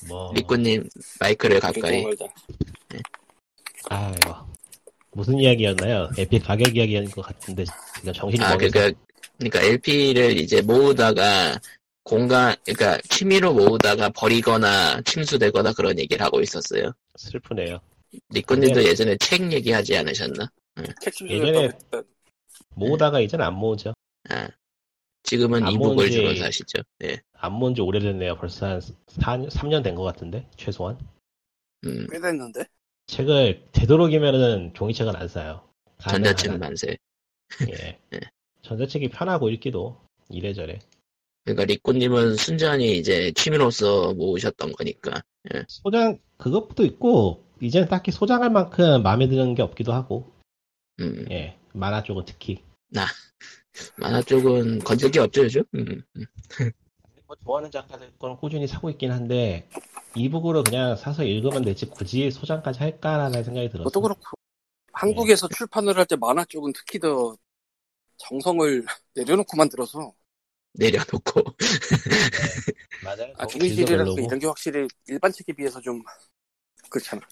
Speaker 4: 뭐
Speaker 1: 니꾸님, 마이크를 가까이.
Speaker 3: 말자.
Speaker 4: 아이고 무슨 이야기였나요? 에픽 가격 이야기인 것 같은데 지금 정신이
Speaker 1: 아,
Speaker 4: 멍해서
Speaker 1: 그니까, 그니까 LP를 이제 모으다가, 공간, 그니까, 취미로 모으다가 버리거나 침수되거나 그런 얘기를 하고 있었어요.
Speaker 4: 슬프네요.
Speaker 1: 니꾸님도
Speaker 4: 네.
Speaker 1: 예전에 책 얘기하지 않으셨나?
Speaker 3: 책 침수
Speaker 4: 예전에-. 모으다가 이젠 안 모으죠.
Speaker 1: 아. 지금은
Speaker 4: 안
Speaker 1: 이북을
Speaker 4: 모은 지-
Speaker 1: 주로 사시죠. 예.
Speaker 4: 안 모은 지 오래됐네요. 벌써 한 4, 3년 된 것 같은데 최소한.
Speaker 1: 음,
Speaker 3: 꽤 됐는데
Speaker 4: 책을 되도록이면은 종이책은 안 사요.
Speaker 1: 전자책
Speaker 4: 가능한
Speaker 1: 만세.
Speaker 4: 한. 예. (laughs)
Speaker 1: 예.
Speaker 4: 전자책이 편하고 읽기도 이래저래.
Speaker 1: 그러니까 리코님은 순전히 이제 취미로서 모으셨던 거니까.
Speaker 4: 소장 그것도 있고 이제는 딱히 소장할 만큼 마음에 드는 게 없기도 하고
Speaker 1: 음,
Speaker 4: 예 만화 쪽은 특히 (laughs)
Speaker 1: 만화 쪽은 건질 게 없죠, 요즘? 음, 음.
Speaker 4: 뭐 좋아하는 작가들 거는 꾸준히 사고 있긴 한데 이북으로 그냥 사서 읽으면 되지 굳이 소장까지 할까라는 생각이 들었어.
Speaker 3: 그것도 그렇고 한국에서 출판을 할 때 만화 쪽은 특히 더 정성을 (laughs) 내려놓고 만들어서 (laughs)
Speaker 1: 내려놓고.
Speaker 4: 맞아요.
Speaker 3: 아,
Speaker 4: 길도
Speaker 3: 이런 게 확실히 일반 책에 비해서 좀 그렇잖아.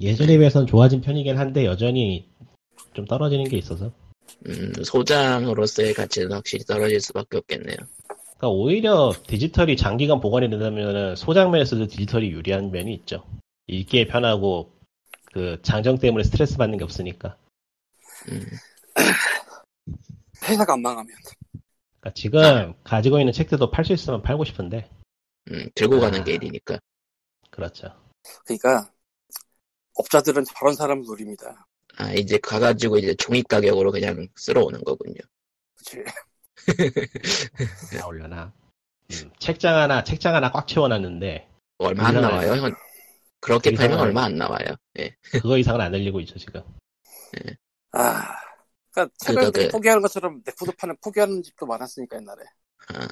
Speaker 4: 예전에 비해서는 좋아진 편이긴 한데 여전히 좀 떨어지는 게 있어서.
Speaker 1: 음, 소장으로서의 가치는 확실히 떨어질 수밖에 없겠네요.
Speaker 4: 그러니까 오히려 디지털이 장기간 보관이 된다면 소장면에서도 디지털이 유리한 면이 있죠. 읽기에 편하고 그 장정 때문에 스트레스 받는 게 없으니까.
Speaker 1: 음, (clears throat)
Speaker 3: 회사가 안 망하면.
Speaker 4: 그러니까 지금 가지고 있는 책들도 팔 수 있으면 팔고 싶은데
Speaker 1: 음, 들고 가는
Speaker 4: 아.
Speaker 1: 게 일이니까.
Speaker 4: 그렇죠.
Speaker 3: 그러니까 업자들은 저런 사람을 노립니다.
Speaker 1: 아, 이제 가가지고 이제 종이 가격으로 그냥 쓸어오는 거군요.
Speaker 3: 그치?
Speaker 4: 나올려나. 음, 책장 하나 책장 하나 꽉 채워놨는데
Speaker 1: 얼마 안. 나와요? 현- 그렇게
Speaker 4: 그
Speaker 1: 팔면. 얼마 안 나와요. 예.
Speaker 4: 그거 이상은 안 늘리고 있죠 지금.
Speaker 3: 아, 그러니까 책을
Speaker 1: 그-
Speaker 3: 포기하는 것처럼 네프도판을 포기하는 집도 많았으니까 옛날에.
Speaker 1: 아,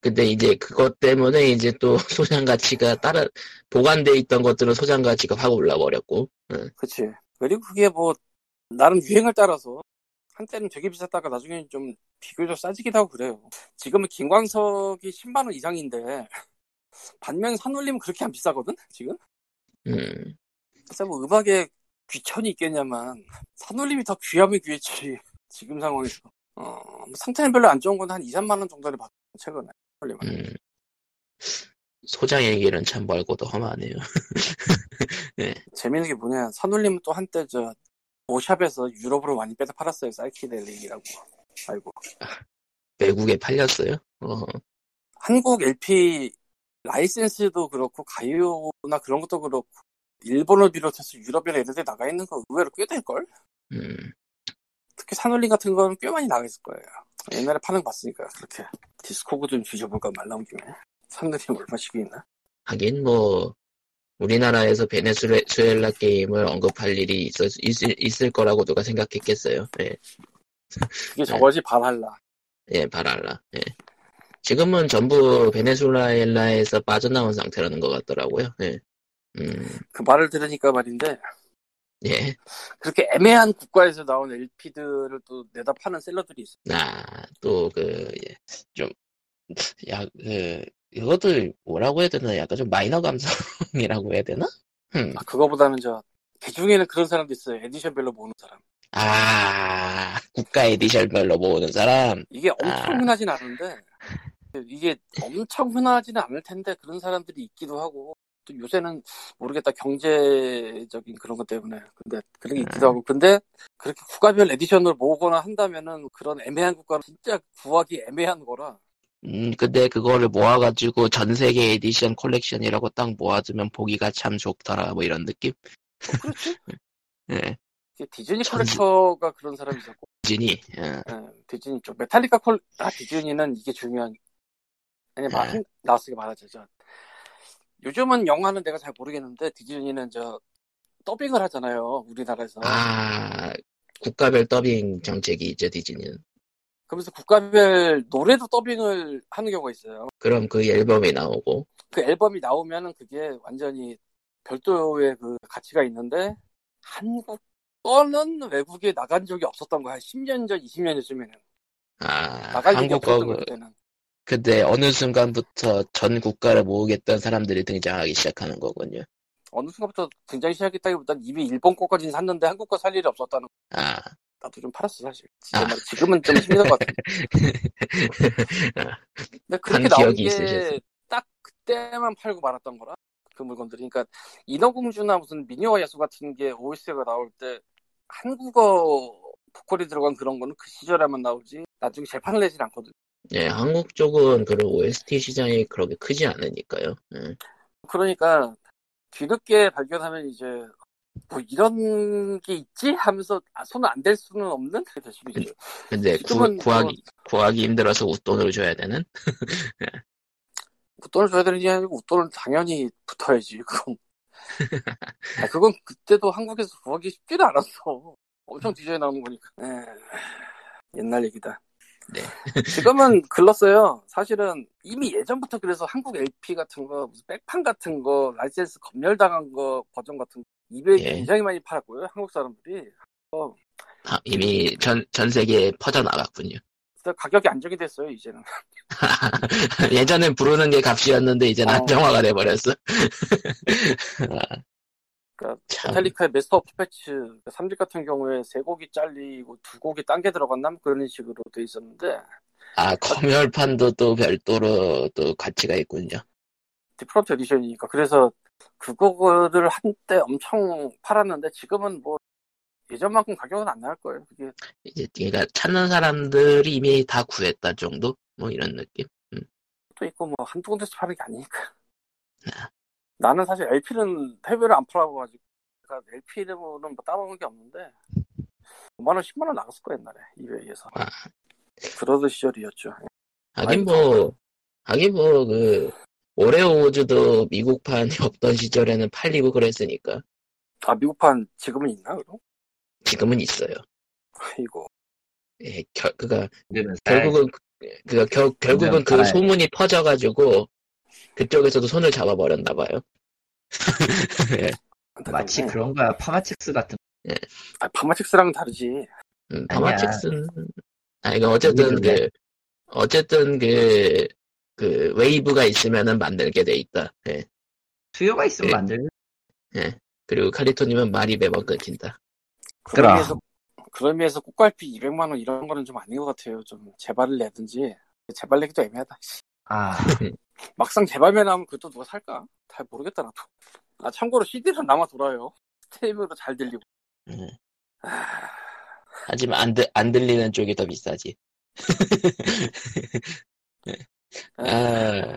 Speaker 1: 근데 이제 그것 때문에 이제 또 소장 가치가 다른 보관돼 있던 것들은 소장 가치가 확 올라버렸고. 응.
Speaker 3: 그치? 그리고 그게 뭐 나름 유행을 따라서 한때는 되게 비쌌다가 나중에는 좀 비교적 싸지기도 하고 그래요. 지금은 김광석이 10만 원 이상인데 (laughs) 반면 산울림은 그렇게 안 비싸거든? 지금?
Speaker 1: 음,
Speaker 3: 그래서 뭐 음악에 귀천이 있겠냐만 산울림이 더 귀하면 귀했지 지금 상황에서 어, 뭐 상태는 별로 안 좋은 건 한 2, 3만 원 정도를 받 최근에 산울림은
Speaker 1: 음. 소장 얘기는 참 멀고도 험하네요. (laughs)
Speaker 3: 재밌는 게 뭐냐 산울림은 또 한때 저 오샵에서 유럽으로 많이 빼서 팔았어요 사이키델릭이라고 아이고
Speaker 1: 외국에 팔렸어요? 어,
Speaker 3: 한국 LP 라이센스도 그렇고 가요나 그런 것도 그렇고 일본을 비롯해서 유럽이나 이런 데 나가 있는 거 의외로 꽤 될걸?
Speaker 1: 음,
Speaker 3: 특히 산울림 같은 거는 꽤 많이 나가 있을 거예요. 옛날에 파는 거 봤으니까 그렇게 디스코그 좀 뒤져볼까 말 나온 김에 산울림 얼마씩 있나?
Speaker 1: 하긴 뭐 우리나라에서 베네수엘라 게임을 언급할 일이 있을, 있을, 있을 거라고 누가 생각했겠어요. 예,
Speaker 3: 그게 저거지 발할라.
Speaker 1: 예, 바랄라. 예. 지금은 전부 베네수엘라에서 빠져나온 상태라는 것 같더라고요. 예. 음,
Speaker 3: 그 말을 들으니까 말인데
Speaker 1: 예.
Speaker 3: 그렇게 애매한 국가에서 나온 LP들을 또 내다 파는 셀러들이 있어.
Speaker 1: 아, 또, 그, 예, 좀, 야, 그, 이것도 뭐라고 해야 되나? 약간 좀 마이너 감성이라고 해야 되나? 음.
Speaker 3: 아, 그거보다는 저 개중에는 그런 사람도 있어요. 에디션별로 모으는 사람.
Speaker 1: 아, 국가 에디션별로 모으는 사람?
Speaker 3: 이게 엄청
Speaker 1: 아.
Speaker 3: 흔하진 않은데 이게 엄청 흔하지는 않을 텐데 그런 사람들이 있기도 하고 또 요새는 모르겠다 경제적인 그런 것 때문에 근데 그런 게 있기도
Speaker 1: 아.
Speaker 3: 하고 근데 그렇게 국가별 edition을 모으거나 한다면은 그런 애매한 국가는 진짜 구하기 애매한 거라
Speaker 1: 음, 근데 그거를 모아가지고 전 세계 에디션 콜렉션이라고 딱 모아두면 보기가 참 좋더라, 뭐 이런 느낌?
Speaker 3: 어, 그렇지 (laughs)
Speaker 1: 예,
Speaker 3: 이게 디즈니
Speaker 1: 전-
Speaker 3: collector가 그런 사람이 있었고
Speaker 1: 진이, 예.
Speaker 3: 예, 디즈니 쪽 메탈리카 콜 아, 디즈니는 이게 중요한 아니 말
Speaker 1: 네.
Speaker 3: 나왔으니까 말하자 저 요즘은 영화는 내가 잘 모르겠는데 디즈니는 저 더빙을 하잖아요 우리나라에서
Speaker 1: 아, 국가별 더빙 정책이 있죠, 디즈니는.
Speaker 3: 그러면서 국가별 노래도 더빙을 하는 경우가 있어요.
Speaker 1: 그럼 그 앨범이 나오고,
Speaker 3: 그 앨범이 나오면은 그게 완전히 별도의 그 가치가 있는데 한국 거는 외국에 나간 적이 없었던 거야 10년 전 20년 전쯤에는.
Speaker 1: 아,
Speaker 3: 나갈
Speaker 1: 한국 거,
Speaker 3: 그때는.
Speaker 1: 근데 어느 순간부터 전 국가를 모으겠다는 사람들이 등장하기 시작하는 거군요.
Speaker 3: 어느 순간부터 등장이 시작했다기보단 이미 일본 거까지는 샀는데 한국 거 살 일이 없었다는
Speaker 1: 아,
Speaker 3: 나도 좀 팔았어 사실.
Speaker 1: 아.
Speaker 3: 지금 지금은 좀 힘든 것 같아. (laughs) 근데 그렇게
Speaker 1: 한
Speaker 3: 나온. 게 딱 그때만 팔고 말았던 거라 그 물건들이. 그러니까 인어공주나 무슨 미녀와 야수 같은 게 OS가 나올 때 한국어 보컬이 들어간 그런 거는 그 시절에만 나오지 나중에 재판을 내진 않거든.
Speaker 1: 예, 한국 쪽은 그런 OST 시장이 그렇게 크지 않으니까요. 예.
Speaker 3: 그러니까 뒤늦게 발견하면 이제 뭐 이런 게 있지 하면서 아, 손을 안 댈 수는 없는 있죠.
Speaker 1: 근데 구,
Speaker 3: 뭐
Speaker 1: 구하기 구하기 힘들어서 웃돈으로 줘야 되는 (laughs)
Speaker 3: 웃돈을 줘야 되는 게 아니고 웃돈은 당연히 붙어야지 그건. 아, 그건 그때도 한국에서 구하기 쉽지도 않았어. 엄청 뒤져야 나오는 거니까. 에, 옛날 얘기다.
Speaker 1: 네.
Speaker 3: 지금은 글렀어요. 사실은 이미 예전부터 그래서 한국 LP 같은 거, 무슨 백판 같은 거, 라이센스 검열당한 거 버전 같은 거 이베이
Speaker 1: 예.
Speaker 3: 굉장히 많이 팔았고요. 한국 사람들이. 어,
Speaker 1: 아, 이미 전, 전 세계에 퍼져나갔군요.
Speaker 3: 가격이 안정이 됐어요. 이제는. (laughs)
Speaker 1: 예전엔 부르는 게 값이었는데 이제는
Speaker 3: 어.
Speaker 1: 안정화가 돼버렸어. (laughs)
Speaker 3: 그러니까
Speaker 1: 참.
Speaker 3: Metallica의 Master of Puppets 3집 같은 경우에 세 곡이 잘리고 두 곡이 딴 게 들어갔나 뭐 그런 식으로 돼 있었는데
Speaker 1: 아, 검열판도 또 별도로 또 가치가 있군요.
Speaker 3: different edition이니까 그래서 그거를 한때 엄청 팔았는데 지금은 뭐 예전만큼 가격은 안 나올 거예요. 그게
Speaker 1: 이제 그러니까 찾는 사람들이 이미 다 구했다 정도? 뭐 이런 느낌?
Speaker 3: 또 있고 뭐 한두 군데서 파는 게 아니니까.
Speaker 1: 아.
Speaker 3: 나는 사실 LP는 해외를 안 팔아봐가지고 그러니까 LP는 뭐 따먹는 게 없는데 5만 원 10만 원 나갔을 거야 옛날에 이베이에서
Speaker 1: 아.
Speaker 3: 그러던 시절이었죠.
Speaker 1: 하긴 뭐, 하긴 뭐, 그, 오레오 우즈도 미국판이 (laughs) 없던 시절에는 팔리고 그랬으니까.
Speaker 3: 아 미국판 지금은 있나 그럼?
Speaker 1: 지금은 있어요.
Speaker 3: 아이고
Speaker 1: 예, 결, 그가, 결국은, 그, 결, 결국은 그
Speaker 2: 팔아야
Speaker 1: 소문이 퍼져가지고, 그쪽에서도 손을 잡아버렸나 봐요. (laughs)
Speaker 2: 마치
Speaker 3: 네.
Speaker 2: 그런 거야. 파맛 첵스 같은.
Speaker 3: 아, 파맛 첵스랑은 다르지.
Speaker 1: 음,
Speaker 2: 아니야.
Speaker 1: 파맛 첵스는, 아, 이거 어쨌든 그, 어쨌든 그, 그, wave가 있으면은 만들게 돼 있다. 예.
Speaker 2: 수요가 있으면
Speaker 1: 예.
Speaker 2: 만들면.
Speaker 1: 그리고 칼리토님은 말이 매번 끊긴다.
Speaker 3: 그런
Speaker 2: 그럼.
Speaker 3: 의미에서 그런 의미에서 꽃갈피 200만 원 이런 거는 좀 아닌 것 같아요. 좀 재발을 내든지 재발 내기도 애매하다. 씨.
Speaker 2: 아,
Speaker 3: 막상 재발매 나오면 그것도 누가 살까? 잘 모르겠다 나도. 아 참고로 CD는 남아 돌아요. 스트리밍으로 잘 들리고.
Speaker 1: 음.
Speaker 3: 아,
Speaker 1: 하지만 안, 들, 안 들리는 쪽이 더 비싸지. (laughs) 아,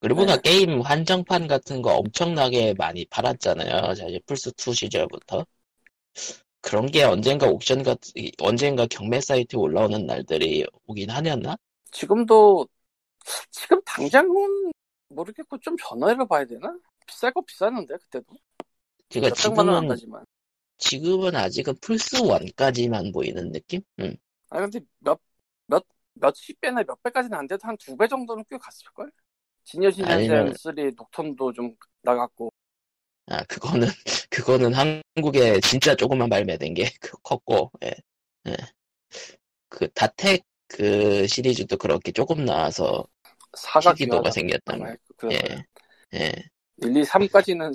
Speaker 1: 그리고 나
Speaker 3: 네.
Speaker 1: 게임 한정판 같은 거 엄청나게 많이 팔았잖아요. 사실 플스2 시절부터. 그런 게 언젠가 옥션 같, 언젠가 경매 사이트에 올라오는 날들이 오긴 하였나?
Speaker 3: 지금도 지금 당장은 모르겠고 좀 전화해를 봐야 되나? 비쌀 거 비쌌는데 그때도.
Speaker 1: 그러니까 지금은,
Speaker 3: 가지만.
Speaker 1: 지금은 아직은 플스 1까지만 보이는 느낌? 응.
Speaker 3: 아 근데 몇 몇 몇십 배나 몇 배까지는 안 돼도 한 두 배 정도는 꽤 갔을 걸. 진여신전생
Speaker 1: 아니면-
Speaker 3: 3 녹턴도 좀 나갔고.
Speaker 1: 아, 그거는, (laughs) 그거는 한국에 진짜 조금만 발매된 게 크- (laughs) 컸고, 예. 예. 그, 다텍 그 시리즈도 그렇게 조금 나와서
Speaker 3: 사각
Speaker 1: 시기도가
Speaker 3: 기화다.
Speaker 1: 생겼던 거.
Speaker 3: 아마 그래서
Speaker 1: 예. 예.
Speaker 3: 1, 2, 3까지는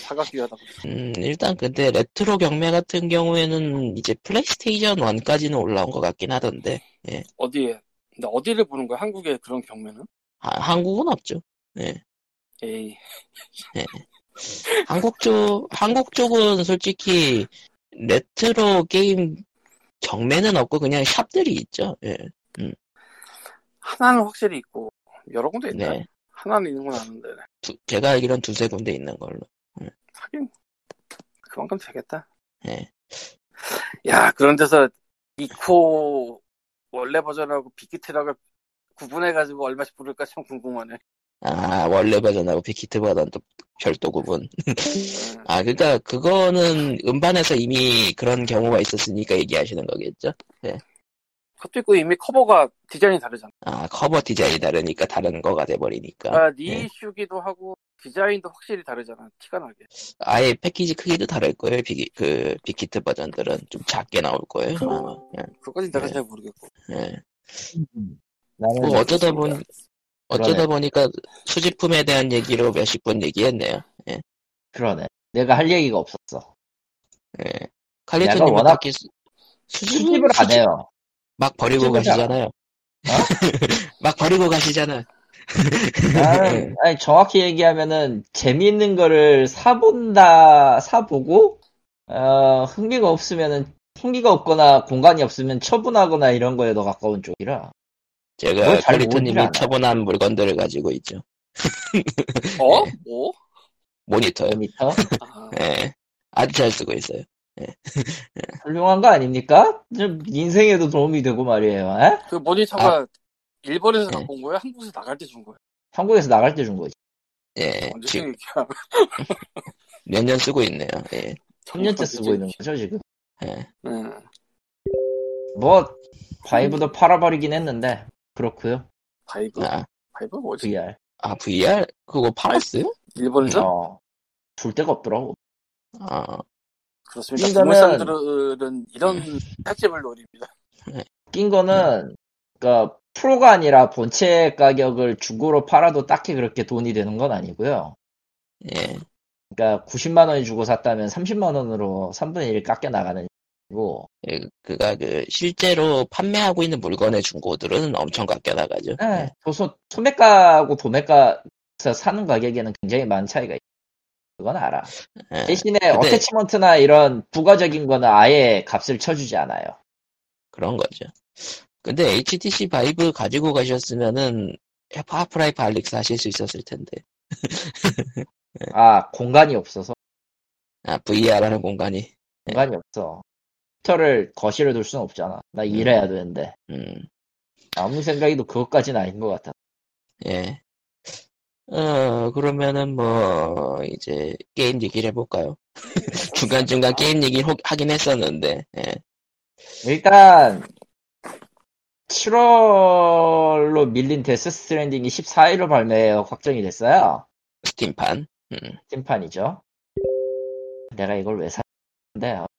Speaker 3: 사각 기화다.
Speaker 1: 음, 일단 근데 레트로 경매 같은 경우에는 이제 플레이스테이션 1까지는 올라온 것 같긴 하던데,
Speaker 3: 어디에? 근데 어디를 보는 거야? 한국에 그런 경매는?
Speaker 1: 아, 한국은 없죠.
Speaker 3: 에이,
Speaker 1: 한국 쪽, 한국 쪽은 솔직히 레트로 게임 경매는 없고 그냥 샵들이 있죠. 예.
Speaker 3: 하나는 확실히 있고 여러 군데 있다.
Speaker 1: 네.
Speaker 3: 하나는 있는 건 아는데
Speaker 1: 두- 제가 알기론 두세 군데 있는 걸로.
Speaker 3: 하긴 그만큼 되겠다.
Speaker 1: 예.
Speaker 3: 야 그런 데서 ICO 원래 버전하고 Big Hit라고 구분해가지고 얼마씩 부를까 참 궁금하네.
Speaker 1: 아, 원래 버전하고 Big Hit 버전 또 별도 구분.
Speaker 3: 음,
Speaker 1: 아, 그니까, 그거는 음반에서 이미 그런 경우가 있었으니까 얘기하시는 거겠죠?
Speaker 3: 그것도 있고 이미 커버가 디자인이 다르잖아.
Speaker 1: 아, 커버 디자인이 다르니까 다른 거가 돼버리니까.
Speaker 3: 아,
Speaker 1: 예.
Speaker 3: reissue기도 하고 디자인도 확실히 다르잖아. 티가 나게.
Speaker 1: 아예 패키지 크기도 다를 거예요. 빅, 그, 빅히트 버전들은 좀 작게 나올 거예요. 아마.
Speaker 3: 그것까지 내가
Speaker 1: 네.
Speaker 3: 잘 모르겠고.
Speaker 1: 예.
Speaker 2: 나는
Speaker 1: 뭐 어쩌다. 보니, 어쩌다 보니까 수집품에 대한 얘기로 몇십 분 얘기했네요.
Speaker 2: 그러네. 내가 할 얘기가 없었어.
Speaker 1: 예.
Speaker 2: 내가
Speaker 1: 칼리토님은
Speaker 2: 워낙
Speaker 1: 딱히 수, 수집을,
Speaker 2: 수집을 안
Speaker 1: 수집-
Speaker 2: 해요.
Speaker 1: 막 버리고
Speaker 2: 수집을
Speaker 1: 가시잖아요. (laughs) 막 버리고 가시잖아.
Speaker 2: 나는, (laughs) 아니, 정확히 얘기하면은, 재미있는 거를 사본다, 사보고, 어, 흥미가 없으면은, 흥미가 없거나 공간이 없으면 처분하거나 이런 거에 더 가까운 쪽이라.
Speaker 1: 제가
Speaker 2: 않아요.
Speaker 1: 처분한 물건들을 가지고 있죠.
Speaker 3: 어? (laughs)
Speaker 1: 네.
Speaker 3: 뭐?
Speaker 1: 모니터요.
Speaker 2: 모니터?
Speaker 3: 아, (laughs)
Speaker 1: 예. 아주 잘 쓰고 있어요. (laughs)
Speaker 2: 훌륭한 거 아닙니까? 좀 인생에도 도움이 되고 말이에요. 에?
Speaker 3: 그 모니터가
Speaker 1: 아.
Speaker 3: 일본에서
Speaker 1: 네.
Speaker 3: 갖고 온 거야? 한국에서 나갈 때 준 거야?
Speaker 2: 한국에서 나갈 때 준 거지.
Speaker 1: 예,
Speaker 3: 언제
Speaker 1: 지금? 몇 년 쓰고 있네요. 예,
Speaker 2: 3년째 쓰고 있는 거죠, 지금.
Speaker 1: 예.
Speaker 3: 응.
Speaker 2: 뭐, Vive도 팔아버리긴 했는데, 그렇고요
Speaker 3: Vive?
Speaker 1: 아,
Speaker 3: Vive 뭐지?
Speaker 2: VR.
Speaker 1: 아, VR 그거 팔았어요?
Speaker 3: 일본에서?
Speaker 2: 어, 줄 데가 없더라고.
Speaker 1: 아,
Speaker 3: 그렇습니다.
Speaker 2: 이거는-
Speaker 3: 중국 사람들은 이런 택집을 노립니다.
Speaker 2: 웃긴 거는, 그니까, 프로가 아니라 본체 가격을 중고로 팔아도 딱히 그렇게 돈이 되는 건 아니고요.
Speaker 1: 예,
Speaker 2: 그러니까 90만 원이 주고 샀다면 30만 원으로 3분의 1 깎여 나가는 거고.
Speaker 1: 예, 그가 그 실제로 판매하고 있는 물건의 중고들은 엄청 깎여 나가죠.
Speaker 2: 네, 도소 소매가하고 도매가에서 사는 가격에는 굉장히 많은 차이가 있어. 그건 알아.
Speaker 1: 예.
Speaker 2: 대신에 attachment나 이런 부가적인 거는 아예 값을 쳐주지 않아요.
Speaker 1: 그런 거죠. 근데 HTC Vive 가지고 가셨으면은 Half-Life Alyx 하실 수 있었을 텐데. (laughs)
Speaker 2: 아 공간이 없어서
Speaker 1: 아, VR하는 공간이.
Speaker 2: 공간이 없어. 컴퓨터를 거실에 둘 수는 없잖아. 나 일해야 되는데
Speaker 1: 음,
Speaker 2: 아무 생각해도 그것까지는 아닌 것 같아.
Speaker 1: 예. 어, 그러면은 뭐, 이제, 게임 얘기를 해볼까요? (laughs) 중간중간 게임 얘기 혹- 하긴 했었는데, 예.
Speaker 2: 일단 7월로 밀린 Death Stranding이 14일로 발매 확정이 됐어요.
Speaker 1: Steam판. 음,
Speaker 2: Steam판이죠. 내가 이걸 왜 샀는데 아무튼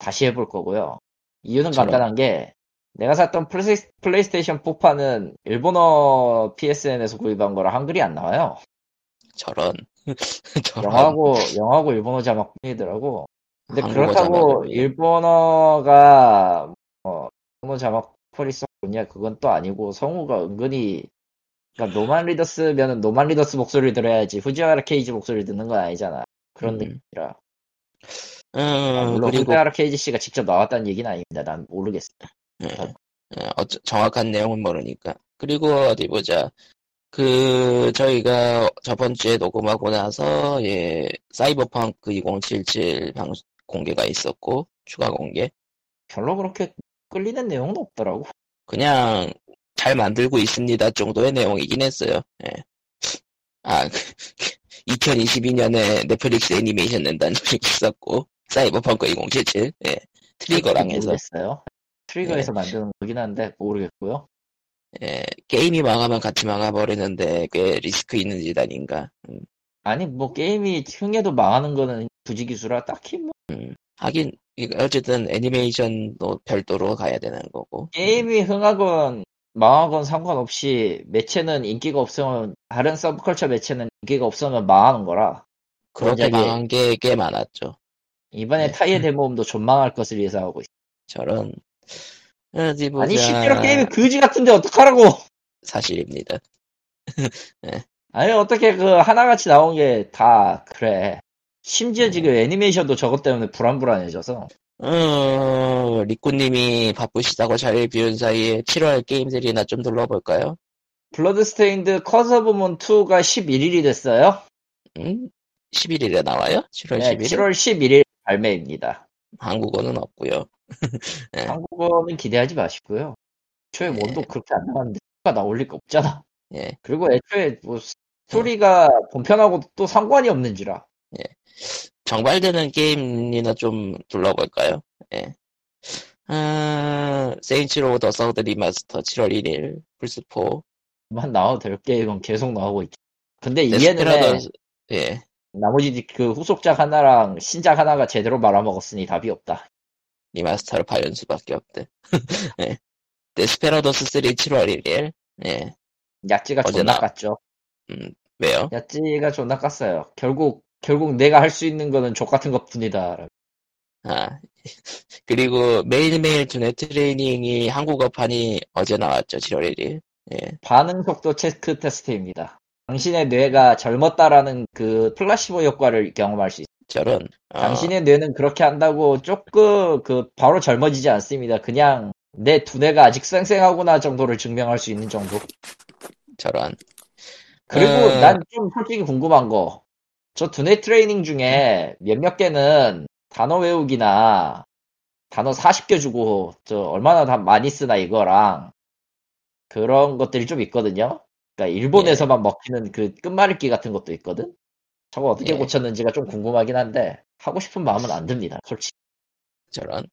Speaker 2: 다시 해볼 거고요. 이유는
Speaker 1: 저런.
Speaker 2: 간단한 게 내가 샀던 플레이, 플레이스테이션 4판은 일본어 PSN에서 구입한 거라 한글이 안 나와요.
Speaker 1: 저런. (laughs) 저런.
Speaker 2: 영어하고 영어하고 일본어 자막뿐이더라고. 근데 그렇다고. 일본어가 뭐 일본어 자막 퀄이 썩 좋냐 그건 또 아니고 성우가 은근히 그러니까 노만 리더스면은 노만 리더스 목소리를 들어야지 후지와라 케이지 목소리를 듣는 건 아니잖아. 그런
Speaker 1: 음.
Speaker 2: 느낌이라.
Speaker 1: 음,
Speaker 2: 아, 물론
Speaker 1: 그리고,
Speaker 2: 후지와라 케이지 씨가 직접 나왔다는 얘기는 아닙니다. 난 모르겠어.
Speaker 1: 예. 예, 어쩌- 정확한 내용은 모르니까. 그리고 어디 보자. 그, 저희가 저번 주에 녹음하고 나서, 예, 사이버펑크 2077 방, 공개가 있었고, 추가 공개.
Speaker 2: 별로 그렇게 끌리는 내용은 없더라고.
Speaker 1: 그냥 잘 만들고 있습니다 정도의 내용이긴 했어요. 예. 아, (laughs) 2022년에 넷플릭스 애니메이션 낸다는 (laughs) 소식이 있었고, 사이버펑크 2077, 예. 트리거랑 해서,
Speaker 2: 모르겠어요. 트리거에서 만드는 거긴 한데 모르겠고요.
Speaker 1: 예. 게임이 망하면 같이 망해버리는데 꽤 리스크 있는 짓 아닌가. 음,
Speaker 2: 아니 뭐 게임이 흥해도 망하는 거는 부지기수라 딱히 뭐
Speaker 1: 하긴, 이거 어쨌든 애니메이션도 별도로 가야 되는 거고.
Speaker 2: 게임이 흥하건 망하건 상관없이 매체는 인기가 없으면 다른 서브컬처 매체는 인기가 없으면 망하는 거라
Speaker 1: 그렇게
Speaker 2: 원작이-
Speaker 1: 망한 게 꽤 많았죠.
Speaker 2: 이번에
Speaker 1: 네.
Speaker 2: 타이의 대모험도 존망할 것을 예상하고 있어.
Speaker 1: 저런, 어디 보자.
Speaker 2: 아니 실제로 게임이 그지 같은데 어떡하라고?
Speaker 1: 사실입니다. (laughs)
Speaker 2: 아니 어떻게 그 하나같이 나온 게 다 그래. 심지어
Speaker 1: 네.
Speaker 2: 지금 애니메이션도 저것 때문에 불안불안해져서
Speaker 1: 어, 리꾸님이 바쁘시다고 자리를 비운 사이에 7월 게임들이나 좀 둘러볼까요?
Speaker 2: Bloodstained Curse of the Moon 2가 11일이 됐어요.
Speaker 1: 음? 11일에 나와요? 7월
Speaker 2: 네,
Speaker 1: 11일?
Speaker 2: 7월 11일 발매입니다.
Speaker 1: 한국어는 없고요. 네. (laughs)
Speaker 2: 한국어는 기대하지 마시고요. 애초에
Speaker 1: 네.
Speaker 2: one도 그렇게 안 나왔는데 가 나올 리가 없잖아.
Speaker 1: 예.
Speaker 2: 그리고 애초에 뭐 스토리가 본편하고 또 상관이 없는지라.
Speaker 1: 정발되는 게임이나 좀 둘러볼까요? 예. 아, Saints Row The Third Remaster 7월 1일 플스4
Speaker 2: 만 나와도 될 게임은 계속 나오고 있죠. 근데 이해는 해.
Speaker 1: Desperado 예.
Speaker 2: 나머지 그 후속작 하나랑 신작 하나가 제대로 말아먹었으니 답이 없다.
Speaker 1: 리마스터를 파연 수밖에 없대. 예. (laughs) Desperados 3 7월 1일 예.
Speaker 2: 야찌가 존나
Speaker 1: 나-
Speaker 2: 깠죠.
Speaker 1: 왜요?
Speaker 2: 야찌가 존나 깠어요. 결국 결국 내가 할 수 있는 거는 족 같은 것 뿐이다.
Speaker 1: 아, (laughs) 그리고 매일매일 두뇌 트레이닝이 한국어판이 어제 나왔죠, 7월 1일. 예,
Speaker 2: 반응 속도 체크 테스트입니다. 당신의 뇌가 젊었다라는 그 플라시보 효과를 경험할 수 있어요.
Speaker 1: 저런, 어,
Speaker 2: 당신의 뇌는 그렇게 한다고 조금 그 바로 젊어지지 않습니다. 그냥 내 두뇌가 아직 쌩쌩하구나 정도를 증명할 수 있는 정도.
Speaker 1: 저런.
Speaker 2: 그리고
Speaker 1: 어.
Speaker 2: 난좀 솔직히 궁금한 거. 저 두뇌 트레이닝 중에 몇몇 개는 단어 외우기나 단어 40개 주고 저 얼마나 다 많이 쓰나 이거랑 그런 것들이 좀 있거든요. 그러니까 일본에서만 먹히는 그 끝말잇기 같은 것도 있거든. 저거 어떻게
Speaker 1: 예.
Speaker 2: 고쳤는지가 좀 궁금하긴 한데 하고 싶은 마음은 안 듭니다. 솔직히.
Speaker 1: 저런.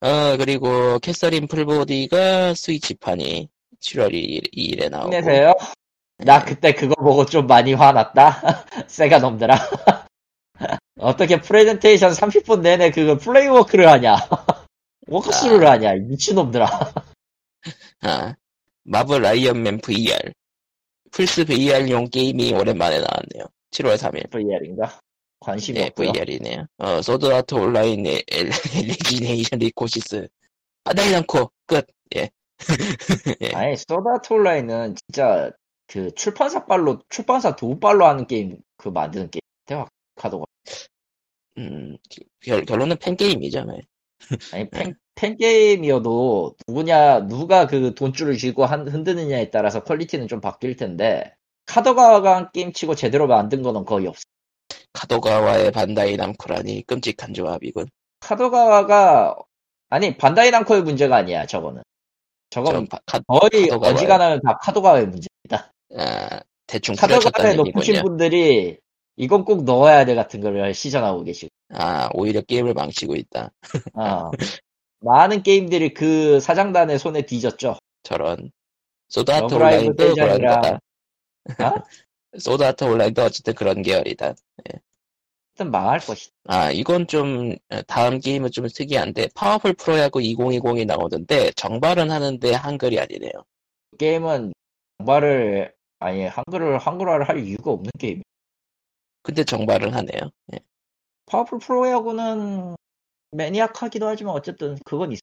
Speaker 1: 어, 그리고 캐서린 풀보디가 스위치판이 7월 2일, 2일에 나오고.
Speaker 2: 힘내세요. 나 그때 그거 보고 좀 많이 화났다. (laughs) 세가 놈들아. (laughs) 어떻게 프레젠테이션 30분 내내 그거 play walk를 하냐. (laughs) 워크스루를 하냐. 이 미친놈들아.
Speaker 1: 아, Marvel Iron Man VR. 플스 VR용 게임이 오랜만에 나왔네요. 7월 3일.
Speaker 2: VR인가? 관심이
Speaker 1: 네,
Speaker 2: 없고요.
Speaker 1: VR이네요. 어, 소드아트 온라인의 엘리지네이션 리코시스. 반다이 남코 끝. 예. (laughs) 예.
Speaker 2: 아니, Sword Art Online은 진짜 그 출판사 빨로, 출판사 돈빨로 하는 게임, 그 만드는 게임. 대박, 카도가.
Speaker 1: 음, 결, 결론은 팬 게임이죠. 네.
Speaker 2: 아니, 팬, 팬 게임이어도 누구냐, 누가 그 돈줄을 쥐고 한, 흔드느냐에 따라서 quality는 좀 바뀔 텐데, 카도가와가 한 게임 치고 제대로 만든 거는 거의 없어.
Speaker 1: 카도가와의 반다이 남코라니 끔찍한 조합이군.
Speaker 2: 카도가와가, 아니, 반다이 남코의 문제가 아니야, 저거는. 저건
Speaker 1: 카,
Speaker 2: 거의
Speaker 1: 카도가와의-
Speaker 2: 어지간하면 다 카도가와의 문제입니다.
Speaker 1: 아, 대충
Speaker 2: 카도가와에
Speaker 1: 풀어쳤다는
Speaker 2: 높으신. 분들이 이건 꼭 넣어야 돼 같은 걸 시전하고 계시고.
Speaker 1: 아, 오히려 게임을 망치고 있다.
Speaker 2: 어. 많은 게임들이 그 사장단의 손에 뒤졌죠.
Speaker 1: 저런. 소드아트 온라인도 그런 거다.
Speaker 2: 어? (laughs)
Speaker 1: 소드아트 온라인도 어쨌든 그런 계열이다.
Speaker 2: 하여튼 망할 것이다.
Speaker 1: 아, 이건 좀, 다음 게임은 좀 특이한데, 파워풀 프로야구 2020이 나오는데, 정발은 하는데 한글이 아니네요.
Speaker 2: 게임은 정발을 아니 한글을 한글화를 할 이유가 없는 게임.
Speaker 1: 근데 정발은 하네요. 예.
Speaker 2: 파워풀 프로야구는 maniac하기도 하지만 어쨌든 그건 있어.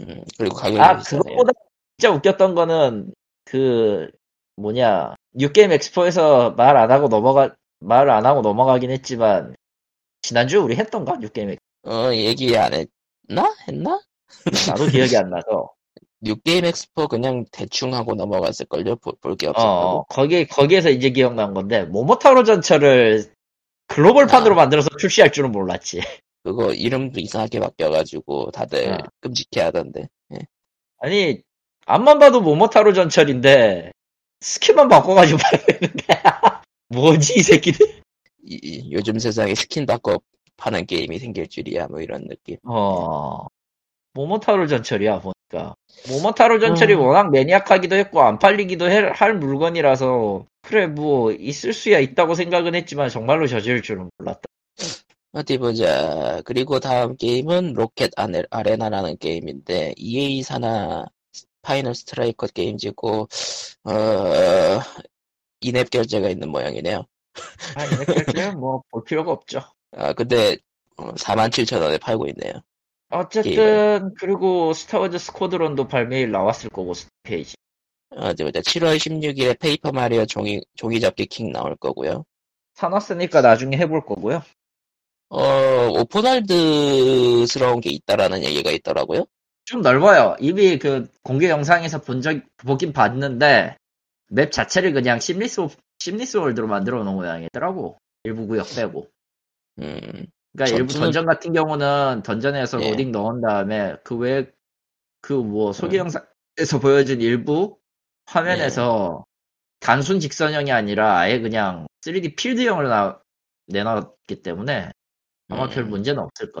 Speaker 1: 음, 그리고 가격이
Speaker 2: 아
Speaker 1: 비싸네요.
Speaker 2: 그것보다 진짜 웃겼던 거는 그 뭐냐 New Game Expo에서 말 안 하고 넘어가 말 안 하고 넘어가긴 했지만 지난주 우리 했던가 New Game Expo
Speaker 1: 어, 얘기 안 했나? 했나?
Speaker 2: 나도 기억이 안 나서 (laughs)
Speaker 1: New Game Expo 그냥 대충 하고 넘어갔을걸요? 볼 게 없었다고.
Speaker 2: 거기 거기에서 이제 기억난 건데 모모타로 전철을 글로벌판으로
Speaker 1: 아.
Speaker 2: 만들어서 출시할 줄은 몰랐지.
Speaker 1: 그거 이름도 이상하게 바뀌어가지고 다들
Speaker 2: 아.
Speaker 1: 끔찍해 하던데.
Speaker 2: 아니 앞만 봐도 모모타로 전철인데 skin만 바꿔가지고 팔는데 (laughs) 뭐지 이 새끼들?
Speaker 1: 이- 이- 요즘 세상에 스킨 바꿔 파는 게임이 생길 줄이야, 뭐 이런 느낌.
Speaker 2: 어 모모타로 전철이야 보니까 모모타로 전철이
Speaker 1: 음.
Speaker 2: 워낙 maniac하기도 했고 안 팔리기도 해- 할 물건이라서 그래 뭐 있을 수야 있다고 생각은 했지만 정말로 저지를 줄은 몰랐다.
Speaker 1: 어디 보자. 그리고 다음 게임은 Rocket Are, Arena라는 게임인데, EA 사나 Final Strike Games고, 어, in-app 결제가 있는 모양이네요.
Speaker 2: 아 이렇게 뭐 볼 필요가 없죠.
Speaker 1: 아, 근데, 47,000원에 팔고 있네요.
Speaker 2: 어쨌든 그리고 Star Wars Squadrons도 발매일 나왔을 거고 페이지.
Speaker 1: 어디 보자. 7월 16일에 Paper Mario 종이, 종이 접기 King 나올 거고요.
Speaker 2: 사놨으니까 나중에 해볼 거고요.
Speaker 1: 어, open world스러운 게 있다라는 얘기가 있더라고요.
Speaker 2: 좀 넓어요. 이미 그 공개 영상에서 본 적, 보긴 봤는데, 맵 자체를 그냥 심리스, 심리스 월드로 만들어 놓은 모양이더라고. 일부 구역 빼고.
Speaker 1: 음,
Speaker 2: 그러니까 일부 던전 같은 경우는 던전에서
Speaker 1: 예.
Speaker 2: 로딩 넣은 다음에 그 외, 그 뭐 소개
Speaker 1: 음.
Speaker 2: 영상에서 보여준 일부 화면에서 단순 직선형이 아니라 아예 그냥 3D 필드형으로 나, 내놨기 때문에 아마
Speaker 1: 음.
Speaker 2: 별 문제는 없을 거야.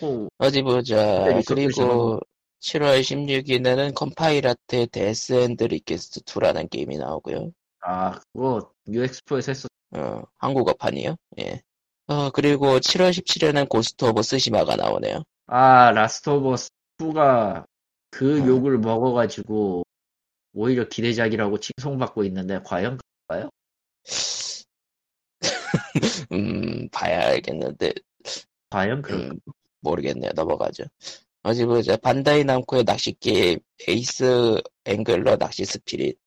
Speaker 2: 뭐,
Speaker 1: 어디 보자.
Speaker 2: 네,
Speaker 1: 그리고
Speaker 2: 시간은-
Speaker 1: 7월 16일에는 Compile Heart의 Death end re;Quest 2라는 게임이 나오고요.
Speaker 2: 아, 그거 Expo에서 했었
Speaker 1: 어, 한국어판이요. 예. 어, 그리고 7월 17일에는 Ghost of Tsushima가 나오네요.
Speaker 2: 아, Last of Us 2가 그
Speaker 1: 어.
Speaker 2: 욕을 먹어가지고 오히려 기대작이라고 칭송받고 있는데 과연 그럴까요? (laughs)
Speaker 1: 음, 봐야 알겠는데,
Speaker 2: 과연 그럴까?
Speaker 1: 음, 모르겠네요. 넘어가죠. 어디 보자. 반다이 남코의 낚시 게임, Ace Angler 낚시
Speaker 2: Spirit.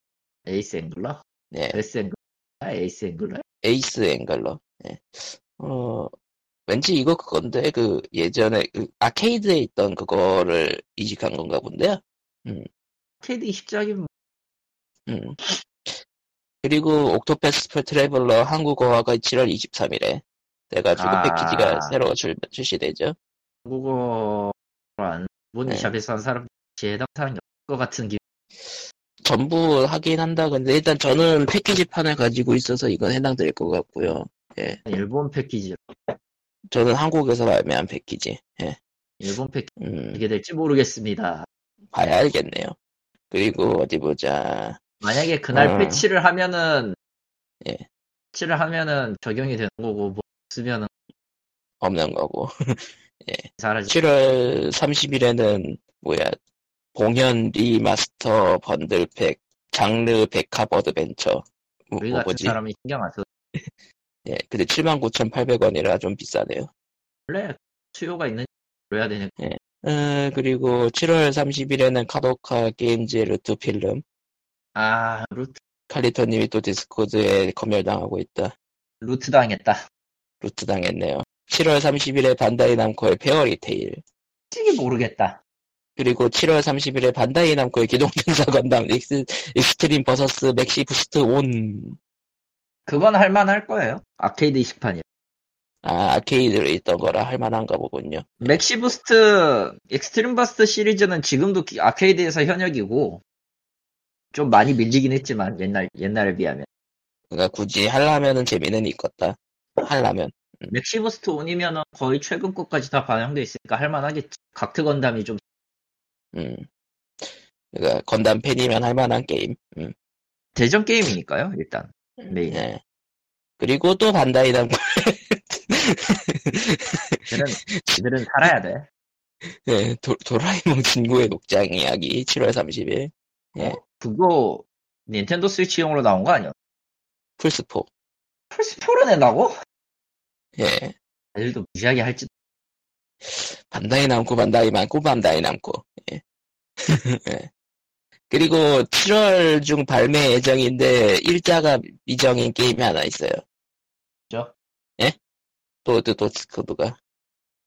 Speaker 2: Ace Angler?
Speaker 1: 네,
Speaker 2: Ace Angler? 아,
Speaker 1: Ace Angler? Ace Angler. 예. 어, 왠지 이거 그건데, 그, 예전에, 그 arcade에 있던 그거를 이식한 건가 본데요?
Speaker 2: 케이드 20작이면
Speaker 1: 음. 그리고 옥토패스 트래블러 한국어화가 7월 23일에 돼가지고
Speaker 2: 아.
Speaker 1: 패키지가 새로 출, 출시되죠.
Speaker 2: 한국어로 안 모니샵에서 한 사람 해당 사람이 없을 것 같은 기분.
Speaker 1: 전부 하긴 한다. 근데 일단 저는 패키지 판을 가지고 있어서 이건 해당될 것 같고요.
Speaker 2: 일본 패키지.
Speaker 1: 저는 한국에서 발매한 패키지. 예.
Speaker 2: 일본 패키지
Speaker 1: 음,
Speaker 2: 어떻게 될지 모르겠습니다.
Speaker 1: 봐야 알겠네요. 그리고 어디 보자.
Speaker 2: 만약에 그날
Speaker 1: 음.
Speaker 2: 패치를 하면은
Speaker 1: 예.
Speaker 2: 패치를 하면은 적용이 되는 거고 뭐 없으면은
Speaker 1: 없는 거고.
Speaker 2: 사라지.
Speaker 1: 7월 30일에는 뭐야 공연 리마스터 번들팩 장르 백합 어드벤처 뭐,
Speaker 2: 우리
Speaker 1: 뭐
Speaker 2: 같은
Speaker 1: 뭐지?
Speaker 2: 사람이 신경 안 써. (laughs)
Speaker 1: 예, 근데 79,800원이라 좀 비싸네요.
Speaker 2: 원래 수요가 있는 그래야 되는
Speaker 1: 어, 그리고 7월 30일에는 카도카와 Games Root Film
Speaker 2: 아 Root
Speaker 1: 칼리토님이 또 Discord에 검열당하고 있다.
Speaker 2: Root 당했다.
Speaker 1: Root 당했네요. 7월 30일에 반다이 남코의 Fairy Tail
Speaker 2: 솔직히 모르겠다.
Speaker 1: 그리고 7월 30일에 반다이 남코의 기동전사 건담 EX, Extreme Versus Maxi Boost On
Speaker 2: 그건 할만할 거예요. 아케이드 이식판이.
Speaker 1: 아, 아케이드로 있던 거라 할만한가 보군요.
Speaker 2: Maxi Boost Extreme Versus 시리즈는 지금도 기- 아케이드에서 현역이고 좀 많이 밀리긴 했지만 옛날 옛날에 비하면
Speaker 1: 그러니까 굳이 하려면은 재미는 있겠다. 하려면.
Speaker 2: Maxi Boost On이면은 거의 최근 것까지 다 반영돼 있으니까 할만하겠지. 각트 건담이 좀
Speaker 1: 음. 그러니까 건담 팬이면 할만한 게임. 음.
Speaker 2: 대전 게임이니까요 일단 메인.
Speaker 1: 네. 그리고 또 반다이 남코
Speaker 2: 그들은 그들은 살아야 돼.
Speaker 1: 네, 도, 도라에몽 진구의 목장 이야기 7월 30일 예.
Speaker 2: 그거 닌텐도 스위치용으로 나온 거 아니야?
Speaker 1: 플스4
Speaker 2: 플스4로 낸다고?
Speaker 1: 예.
Speaker 2: 애들도 무시하게 할지.
Speaker 1: 반다이 남코 반다이 남코 반다이 남코 예. (laughs) 예. 그리고 7월 중 발매 예정인데 일자가 미정인 게임이 하나 있어요.
Speaker 2: 그죠?
Speaker 1: 또, 또, 또, 스코드가.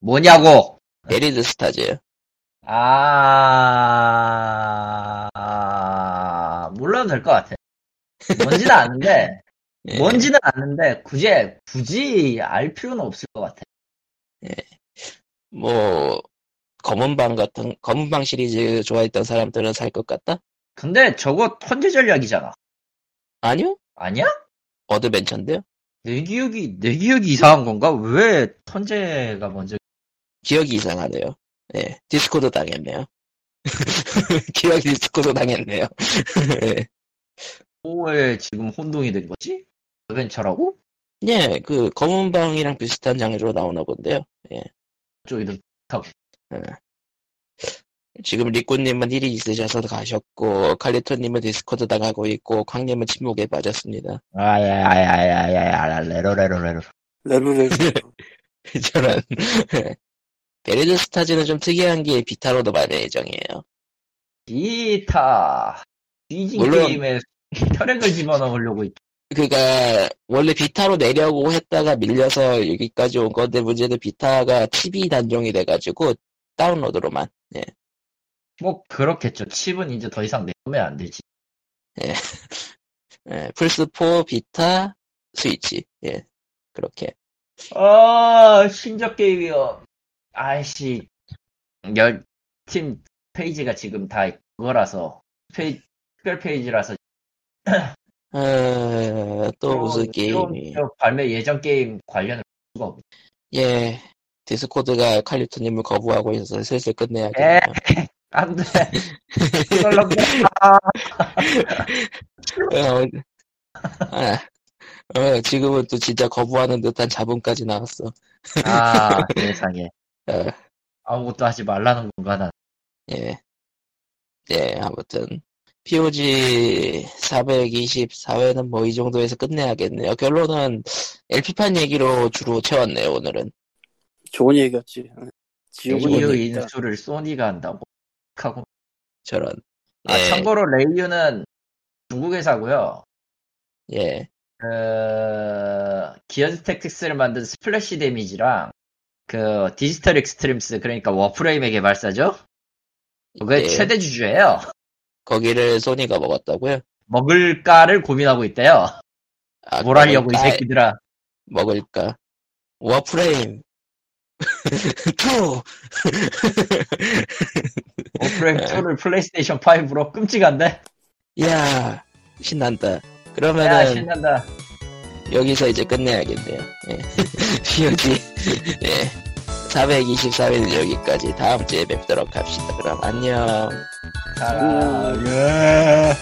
Speaker 2: 뭐냐고?
Speaker 1: Buried Stars요.
Speaker 2: 아, 몰라도 될 것 같아. 뭔지는 아는데, (laughs)
Speaker 1: 예.
Speaker 2: 뭔지는 아는데, 굳이, 굳이 알 필요는 없을 것 같아.
Speaker 1: 뭐, 검은방 같은, 검은방 시리즈 좋아했던 사람들은 살 것 같다?
Speaker 2: 근데 저거 턴제 전략이잖아.
Speaker 1: 아니요?
Speaker 2: 아니야?
Speaker 1: 어드벤처인데요?
Speaker 2: 내 기억이, 내 기억이 이상한 건가? 왜 턴제가 먼저,
Speaker 1: 기억이 이상하네요. 예. Discord 당했네요. 기억이 Discord 당했네요. 예.
Speaker 2: 왜 지금 혼동이 된 거지? 어벤처라고?
Speaker 1: 예, 그, 검은 방이랑 비슷한 장르로 나오나 본데요.
Speaker 2: 쪽이든
Speaker 1: 지금 리꾸님은 일이 있으셔서 가셨고, 칼리토님은 Discord 당하고 있고, 광님은 침묵에 빠졌습니다.
Speaker 2: 아야야야야야야, 레로레로레로.
Speaker 3: 레루레루.
Speaker 1: 저는, Buried Stars는 좀 특이한 게 Vita로도 발매 예정이에요.
Speaker 2: 기타. 뒤진
Speaker 1: 물론-
Speaker 2: 게임에 혈액을 집어넣으려고 있
Speaker 1: 그니까, 원래 비타로 내려고 했다가 밀려서 여기까지 온 건데, 문제는 비타가 칩이 단종이 돼가지고, 다운로드로만.
Speaker 2: 뭐, 그렇겠죠. 칩은 이제 더 이상 내보면 안 되지.
Speaker 1: 예, (laughs) 플스4, 비타, 스위치. 예, 그렇게.
Speaker 2: 아, 신작 게임이요. 아이씨. 열, 팀 페이지가 지금 다 그거라서, 페이, 특별 페이지라서.
Speaker 1: 어, 또 무슨 게임이.
Speaker 2: 저 발매 예정 게임 관련을 볼 수가 없
Speaker 1: 예, 디스코드가 칼리토님을 거부하고 있어서 슬슬
Speaker 2: 에,
Speaker 1: 끝내야겠네요. (laughs)
Speaker 2: 안 돼. (laughs) 아,
Speaker 1: 어, 아, 어, 지금은 또 진짜 거부하는 듯한 자본까지 나왔어.
Speaker 2: 아, 세상에.
Speaker 1: 어,
Speaker 2: 아무것도 하지 말라는 건가, 난.
Speaker 1: 예. 예, 아무튼. POG 424회는 뭐 이 정도에서 끝내야겠네요. 결론은 LP판 얘기로 주로 채웠네요, 오늘은.
Speaker 3: 좋은 얘기였지.
Speaker 2: 레이유. 인수를 소니가 한다고. 하고.
Speaker 1: 저런.
Speaker 2: 아,
Speaker 1: 예,
Speaker 2: 참고로 레이유는 중국 회사고요.
Speaker 1: 예,
Speaker 2: 그 Gears Tactics를 만든 Splash Damage랑 그 Digital Extremes 그러니까 Warframe의 개발사죠. 그게
Speaker 1: 예.
Speaker 2: 최대 주주예요.
Speaker 1: 거기를 소니가 먹었다고요?
Speaker 2: 먹을까를 고민하고 있대요.
Speaker 1: 아,
Speaker 2: 뭘 하려고 이? 새끼들아.
Speaker 1: 먹을까? Warframe 2
Speaker 2: Warframe 2를 플레이스테이션 5로 끔찍한데?
Speaker 1: 야 신난다.
Speaker 2: 야,
Speaker 1: 그러면은
Speaker 2: 신난다.
Speaker 1: 여기서 이제 끝내야겠네요. 예. (laughs) POG 예. 424회는 여기까지 다음 주에 뵙도록 합시다. 그럼 안녕.
Speaker 2: 사랑.